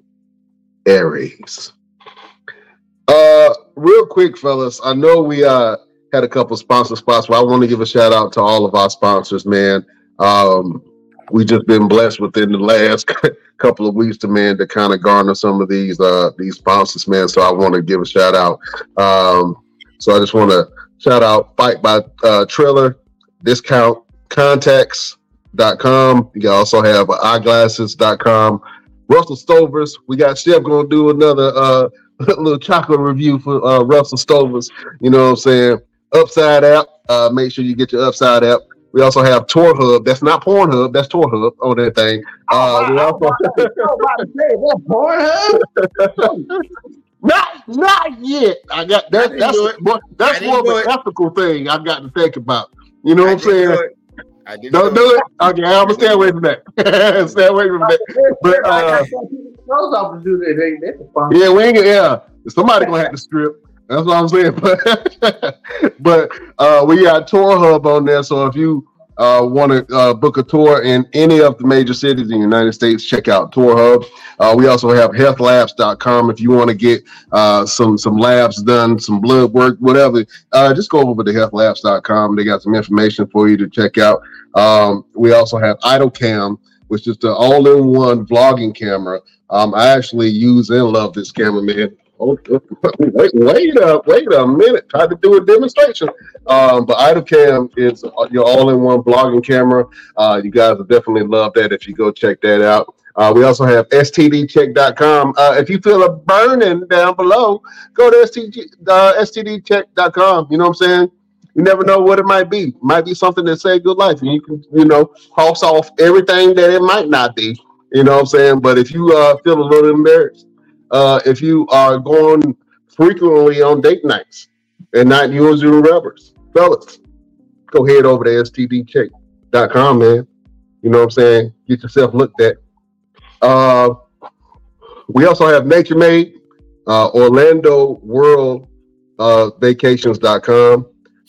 Speaker 1: Aries. Uh, real quick, fellas, I know we uh had a couple sponsor spots, but I want to give a shout out to all of our sponsors, man. Um, we just been blessed within the last couple of weeks to man to kind of garner some of these uh these sponsors, man. So I want to give a shout out. Um, so I just want to shout out Fight by uh Triller, discount contacts.com. You also have uh, eyeglasses.com. Russell Stovers, we got Chef gonna do another uh little chocolate review for uh Russell Stovers. You know what I'm saying? Upside app. Uh make sure you get your upside app. We also have Tour Hub. That's not Pornhub. That's Tour Hub on that thing. Uh, we also Pornhub. not not yet. I got
Speaker 4: I
Speaker 1: that.
Speaker 4: didn't
Speaker 1: That's
Speaker 4: it. I
Speaker 1: that's more of an ethical thing I've got to think about. You know what
Speaker 4: I
Speaker 1: I'm saying?
Speaker 4: Do I didn't
Speaker 1: Don't
Speaker 4: do
Speaker 1: do it. Okay, I'm gonna stay away from that. stay away from that. But uh,
Speaker 2: clothes off to do that. They, that's fun.
Speaker 1: Yeah, we ain't. Yeah, somebody gonna have to strip. That's what I'm saying. But but uh, we got Tour Hub on there. So if you uh, want to uh, book a tour in any of the major cities in the United States, check out Tour Hub. Uh, we also have healthlabs.com if you want to get uh, some some labs done, some blood work, whatever. Uh, just go over to healthlabs.com. They got some information for you to check out. Um, we also have IdleCam, which is the all-in-one vlogging camera. Um, I actually use and love this camera, man. Wait, wait up, wait a minute. Try to do a demonstration. Um, but IdleCam is your all-in-one blogging camera. Uh, you guys will definitely love that if you go check that out. Uh, we also have stdcheck.com. Uh, if you feel a burning down below, go to STG, uh, stdcheck.com. You know what I'm saying? You never know what it might be. Might be something that save your life, and you can, you know, cross off everything that it might not be. You know what I'm saying? But if you uh, feel a little embarrassed, uh, if you are going frequently on date nights and not using rubbers, fellas, go head over to stdcheck.com, man. You know what I'm saying? Get yourself looked at. Uh, we also have Nature Made, uh, Orlando World uh, Vacations.com,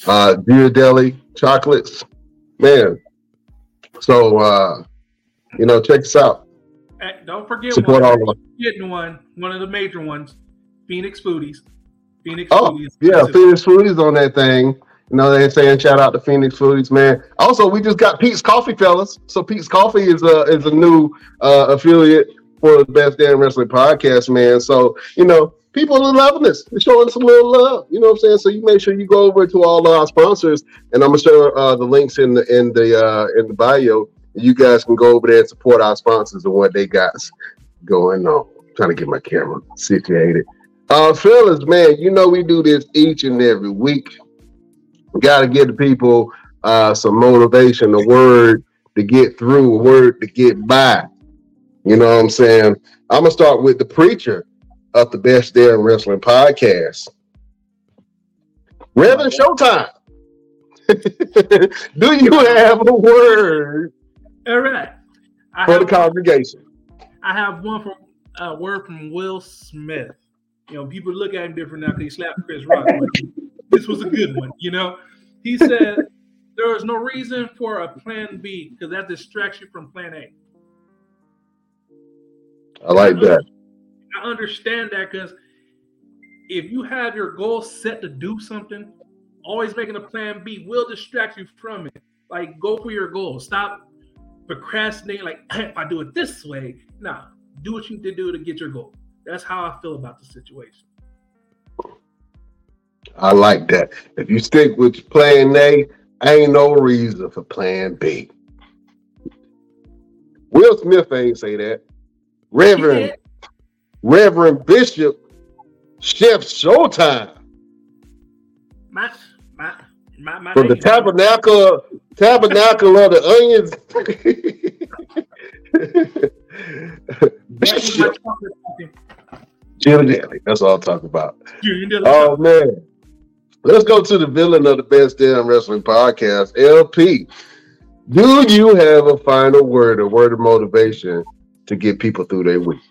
Speaker 1: uh, Dear Deli Chocolates, man. So, uh, you know, check us out.
Speaker 3: Don't forget
Speaker 1: Support
Speaker 3: one.
Speaker 1: all of us.
Speaker 3: Getting one, one of the major ones, Phoenix Foodies. Phoenix
Speaker 1: Oh,
Speaker 3: Foodies.
Speaker 1: yeah, Phoenix Foodies on that thing. You know, they're saying shout out to Phoenix Foodies, man. Also, we just got Peet's Coffee, fellas. So Peet's Coffee is a is a new uh, affiliate for the Best Damn Wrestling Podcast, man. So you know, people are loving this. They're showing us a little love. You know what I'm saying? So you make sure you go over to all our sponsors, and I'm gonna share uh, the links in the in the uh, in the bio. You guys can go over there and support our sponsors and what they got going on. I'm trying to get my camera situated. Uh, fellas, man, you know we do this each and every week. We got to give the people uh, some motivation, a word to get through, a word to get by. You know what I'm saying? I'm gonna start with the preacher of the Best Damn Wrestling Podcast, Reverend Showtime. do you have a word
Speaker 3: All right. I
Speaker 1: for the congregation?
Speaker 3: I have one from a word from Will Smith. You know, people look at him different now because he slapped Chris Rock. this was a good one. You know, he said there is no reason for a plan B because that distracts you from plan A.
Speaker 1: I like that.
Speaker 3: I understand that because if you have your goal set to do something, always making a plan B will distract you from it. Like, go for your goal. Stop procrastinating. Like, if I do it this way, nah, do what you need to do to get your goal. That's how I feel about the situation.
Speaker 1: I like that. If you stick with plan A, ain't no reason for plan B. Will Smith ain't say that. Reverend. Reverend Bishop, Chef Showtime
Speaker 3: My, my, my, my
Speaker 1: from the Tabernacle, Tabernacle of the Onions. Bishop Jim Daly. That's all I'm talking about. Oh man. Let's go to the villain of the best damn wrestling podcast, LP. Do you have a final word, a word of motivation to get people through their week?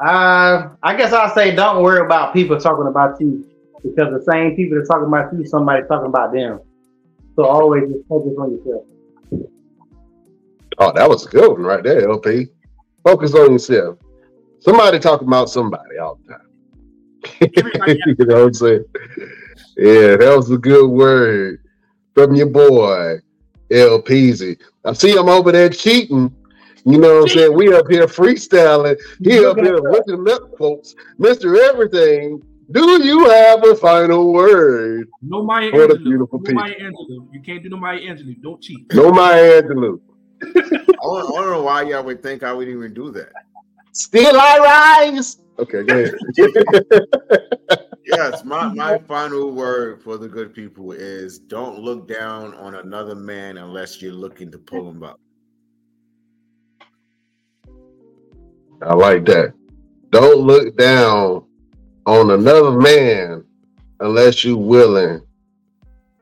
Speaker 2: Uh, I guess I'll say don't worry about people talking about you because the same people that talking about you, somebody talking about them. So always just focus on yourself.
Speaker 1: Oh, that was a good one right there, LP. Focus on yourself. Somebody talking about somebody all the time. You know what I'm saying? Yeah, that was a good word from your boy, L Peasy. I see him over there cheating. You know what I'm saying? We up here freestyling. He up here looking up quotes. Mr. Everything, do you have a final word?
Speaker 3: No Maya
Speaker 1: What a
Speaker 3: Angelou.
Speaker 1: beautiful
Speaker 3: no. Maya Angelou. You can't do no Maya Angelou. Don't cheat.
Speaker 1: No Maya Angelou.
Speaker 4: I don't, I don't know why y'all would think I would even do that.
Speaker 1: Still I rise. Okay, go ahead.
Speaker 4: Yes, my, my final word for the good people is don't look down on another man unless you're looking to pull him up.
Speaker 1: I like that. Don't look down on another man unless you're willing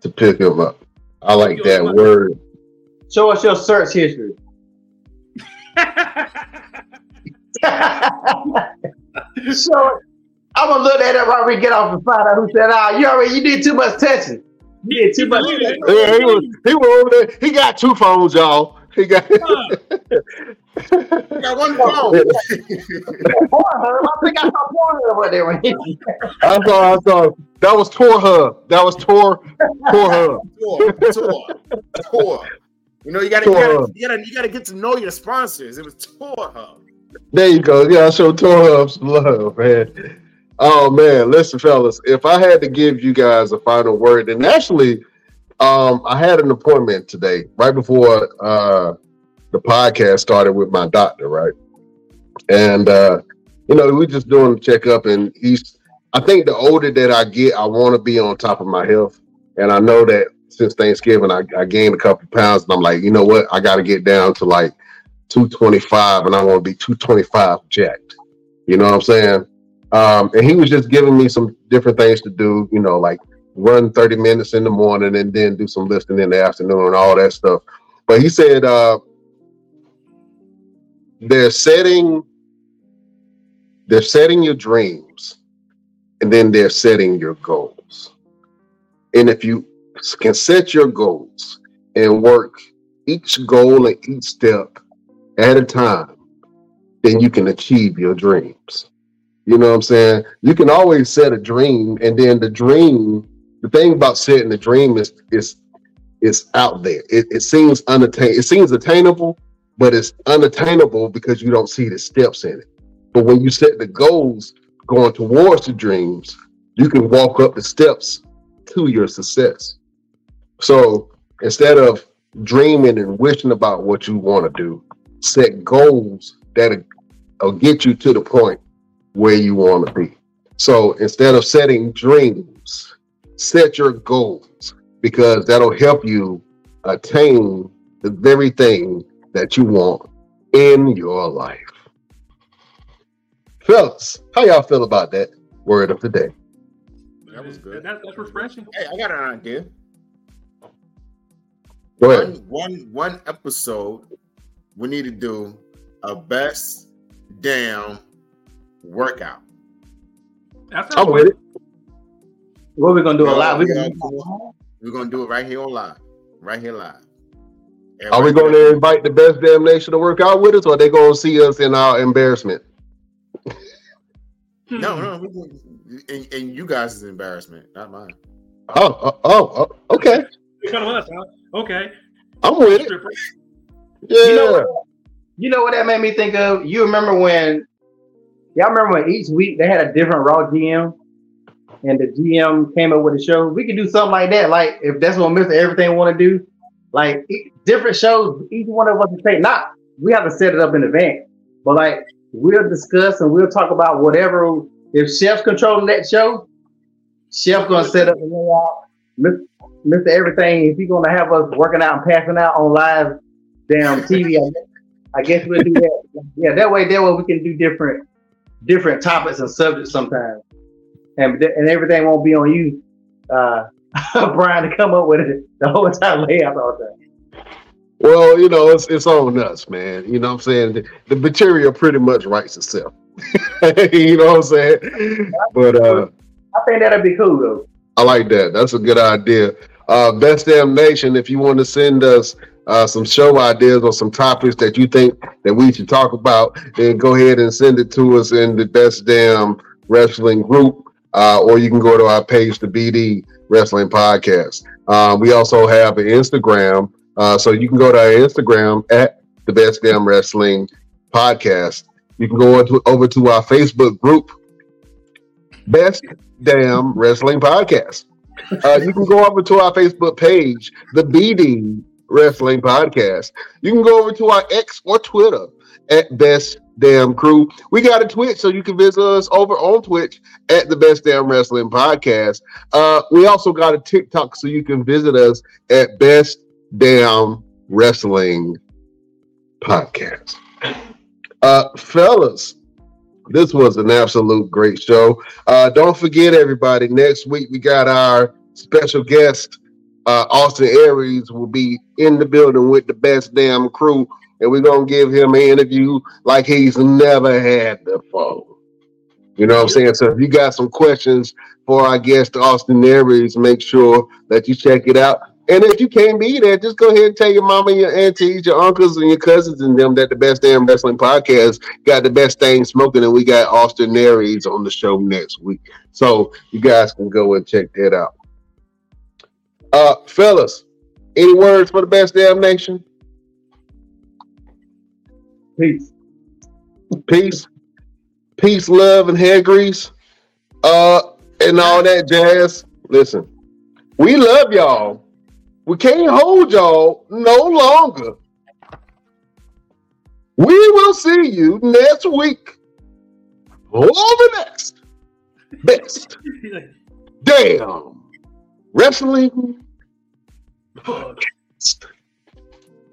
Speaker 1: to pick him up. I like that word.
Speaker 2: Show us your search history. so I'm gonna look at it while we get off and find out who said, "Ah, you already you did too much touching. You did too much."
Speaker 1: Yeah, he was he was over there. He got two phones, y'all. He got
Speaker 4: You got one phone.
Speaker 2: Pornhub. I think I saw Pornhub over there.
Speaker 1: I saw I saw that was Tor Hub. That was Tor Tor Hub.
Speaker 4: tour, tour, tour. You know, you gotta, you gotta, you gotta, you gotta get to know your sponsors. It was Tour Hub.
Speaker 1: There you go. Yeah, I show Tor Hub some love, man. Oh man, listen, fellas. If I had to give you guys a final word, and actually, um, I had an appointment today, right before uh the podcast started with my doctor, right? And uh, you know, we're just doing a checkup, and he's. I think the older that I get, I want to be on top of my health, and I know that since Thanksgiving, I, I gained a couple pounds, and I'm like, you know what, I got to get down to like 225, and I want to be 225 jacked. You know what I'm saying? Um, and he was just giving me some different things to do, you know, like run 30 minutes in the morning and then do some lifting in the afternoon and all that stuff. But he said uh, they're setting they're setting your dreams and then they're setting your goals. And if you can set your goals and work each goal and each step at a time, then you can achieve your dreams. You know what I'm saying? You can always set a dream, and then the dream, the thing about setting the dream is is it's out there. It, it seems unattainable. It seems attainable, but it's unattainable because you don't see the steps in it. But when you set the goals going towards the dreams, you can walk up the steps to your success. So instead of dreaming and wishing about what you want to do, set goals that will get you to the point where you want to be. So instead of setting dreams, set your goals because that'll help you attain the very thing that you want in your life. Fellas, how y'all feel about that word of the day?
Speaker 4: That was good.
Speaker 3: That, that's refreshing.
Speaker 4: Hey, I got an idea.
Speaker 1: Go
Speaker 4: One,
Speaker 1: ahead.
Speaker 4: one, one episode. We need to do a best damn workout.
Speaker 1: I'm with it.
Speaker 2: What we gonna do a lot?
Speaker 4: We're, we're gonna do it right here on live. Right here live.
Speaker 1: Are we going to invite the best damn nation to work out with us, or are they going to see us in our embarrassment? Hmm.
Speaker 4: No, no, we can- and, and you guys' embarrassment, not mine.
Speaker 1: Oh, oh, oh, oh, okay.
Speaker 3: In front of us, huh? Okay.
Speaker 1: I'm with it. Yeah.
Speaker 2: You know, what- you know what that made me think of? You remember when? Y'all remember when each week they had a different Raw GM, and the GM came up with a show. We could do something like that. Like if that's what Mister Everything want to do, like different shows. Each one of us can take. Not we have to set it up in advance, but like we'll discuss and we'll talk about whatever. If Chef's controlling that show, Chef gonna set up the layout. Mister Everything, if he's gonna have us working out and passing out on live damn TV, I guess, I guess we'll do that. Yeah, that way, that way we can do different different topics and subjects sometimes, and and everything won't be on you, uh, Brian, to come up with it the whole time layout all time.
Speaker 1: Well, you know, it's it's on us, man. You know what I'm saying? The, the material pretty much writes itself. you know what I'm saying? But uh
Speaker 2: I think that'd be cool though.
Speaker 1: I like that. That's a good idea. Uh Best Damn Nation, if you want to send us uh, some show ideas or some topics that you think that we should talk about, then go ahead and send it to us in the Best Damn Wrestling group, uh, or you can go to our page, the BD Wrestling Podcast. Uh, we also have an Instagram, uh, so you can go to our Instagram at the Best Damn Wrestling Podcast. You can go into, over to our Facebook group, Best Damn Wrestling Podcast. Uh, you can go over to our Facebook page, the BD Wrestling Podcast. You can go over to our X or Twitter at Best Damn Crew. We got a Twitch, so you can visit us over on Twitch at the Best Damn Wrestling Podcast. Uh, we also got a TikTok, so you can visit us at Best Damn Wrestling Podcast. Uh, fellas, this was an absolute great show. Uh, don't forget, everybody, next week we got our special guest, uh, Austin Aries, will be in the building with the best damn crew and we're gonna give him an interview like he's never had before. You know what I'm saying? So if you got some questions for our guest Austin Aries, make sure that you check it out. And if you can't be there, just go ahead and tell your mama, your aunties, your uncles, and your cousins and them that the best damn wrestling podcast got the best thing smoking, and we got Austin Aries on the show next week. So you guys can go and check that out. Uh, fellas, any words for the best damn nation?
Speaker 2: Peace.
Speaker 1: Peace, peace, love, and hair grease, uh, and all that jazz. Listen, we love y'all. We can't hold y'all no longer. We will see you next week on the next best damn wrestling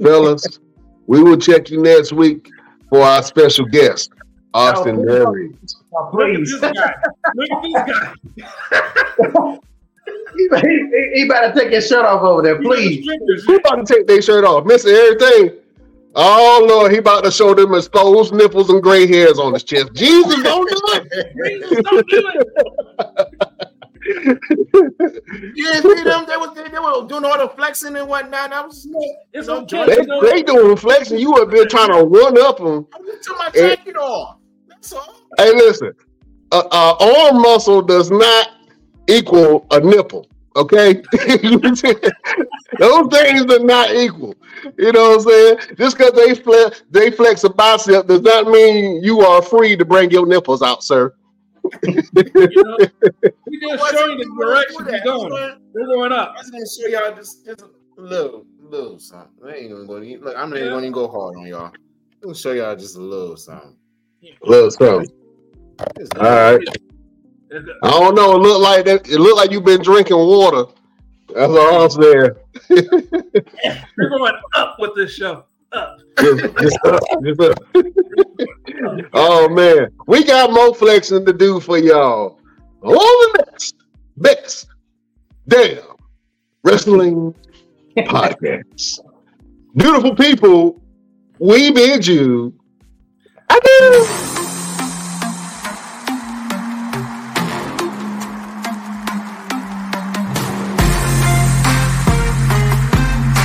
Speaker 1: fellas. We will check you next week for our special guest, Austin
Speaker 2: Oh. Oh,
Speaker 3: Look at
Speaker 2: please.
Speaker 3: Look at this guy.
Speaker 2: he, he, he better take his shirt off over there, please.
Speaker 1: Who about to take their shirt off? Missing everything. Oh Lord, he about to show them exposed nipples and gray hairs on his chest. Jesus, don't do it.
Speaker 3: Don't do it.
Speaker 4: You didn't see them? They was they, they were doing all the flexing and whatnot. I was
Speaker 3: It's
Speaker 4: Don't
Speaker 3: okay.
Speaker 1: They,
Speaker 3: you know?
Speaker 1: they doing flexing. You up there trying to one up them.
Speaker 4: I just took my jacket off. That's all.
Speaker 1: Hey, listen, a, a arm muscle does not equal a nipple. Okay, those things are not equal. You know what I'm saying? Just because they flex, they flex a bicep does not mean you are free to bring your nipples out, sir.
Speaker 3: You know? We just showing the direction we're going. We're going up.
Speaker 4: was gonna show y'all just, just a little, little something. I ain't gonna go. Look, I'm not even gonna even go hard on y'all. I'm gonna show y'all just a little something.
Speaker 1: Little something. All right. I don't know. It look like that. It look like you've been drinking water. That's all I'm saying.
Speaker 3: We're going up with this show.
Speaker 1: Oh man, we got more flexing to do for y'all. The next best damn wrestling podcast. Beautiful people, we bid you adieu.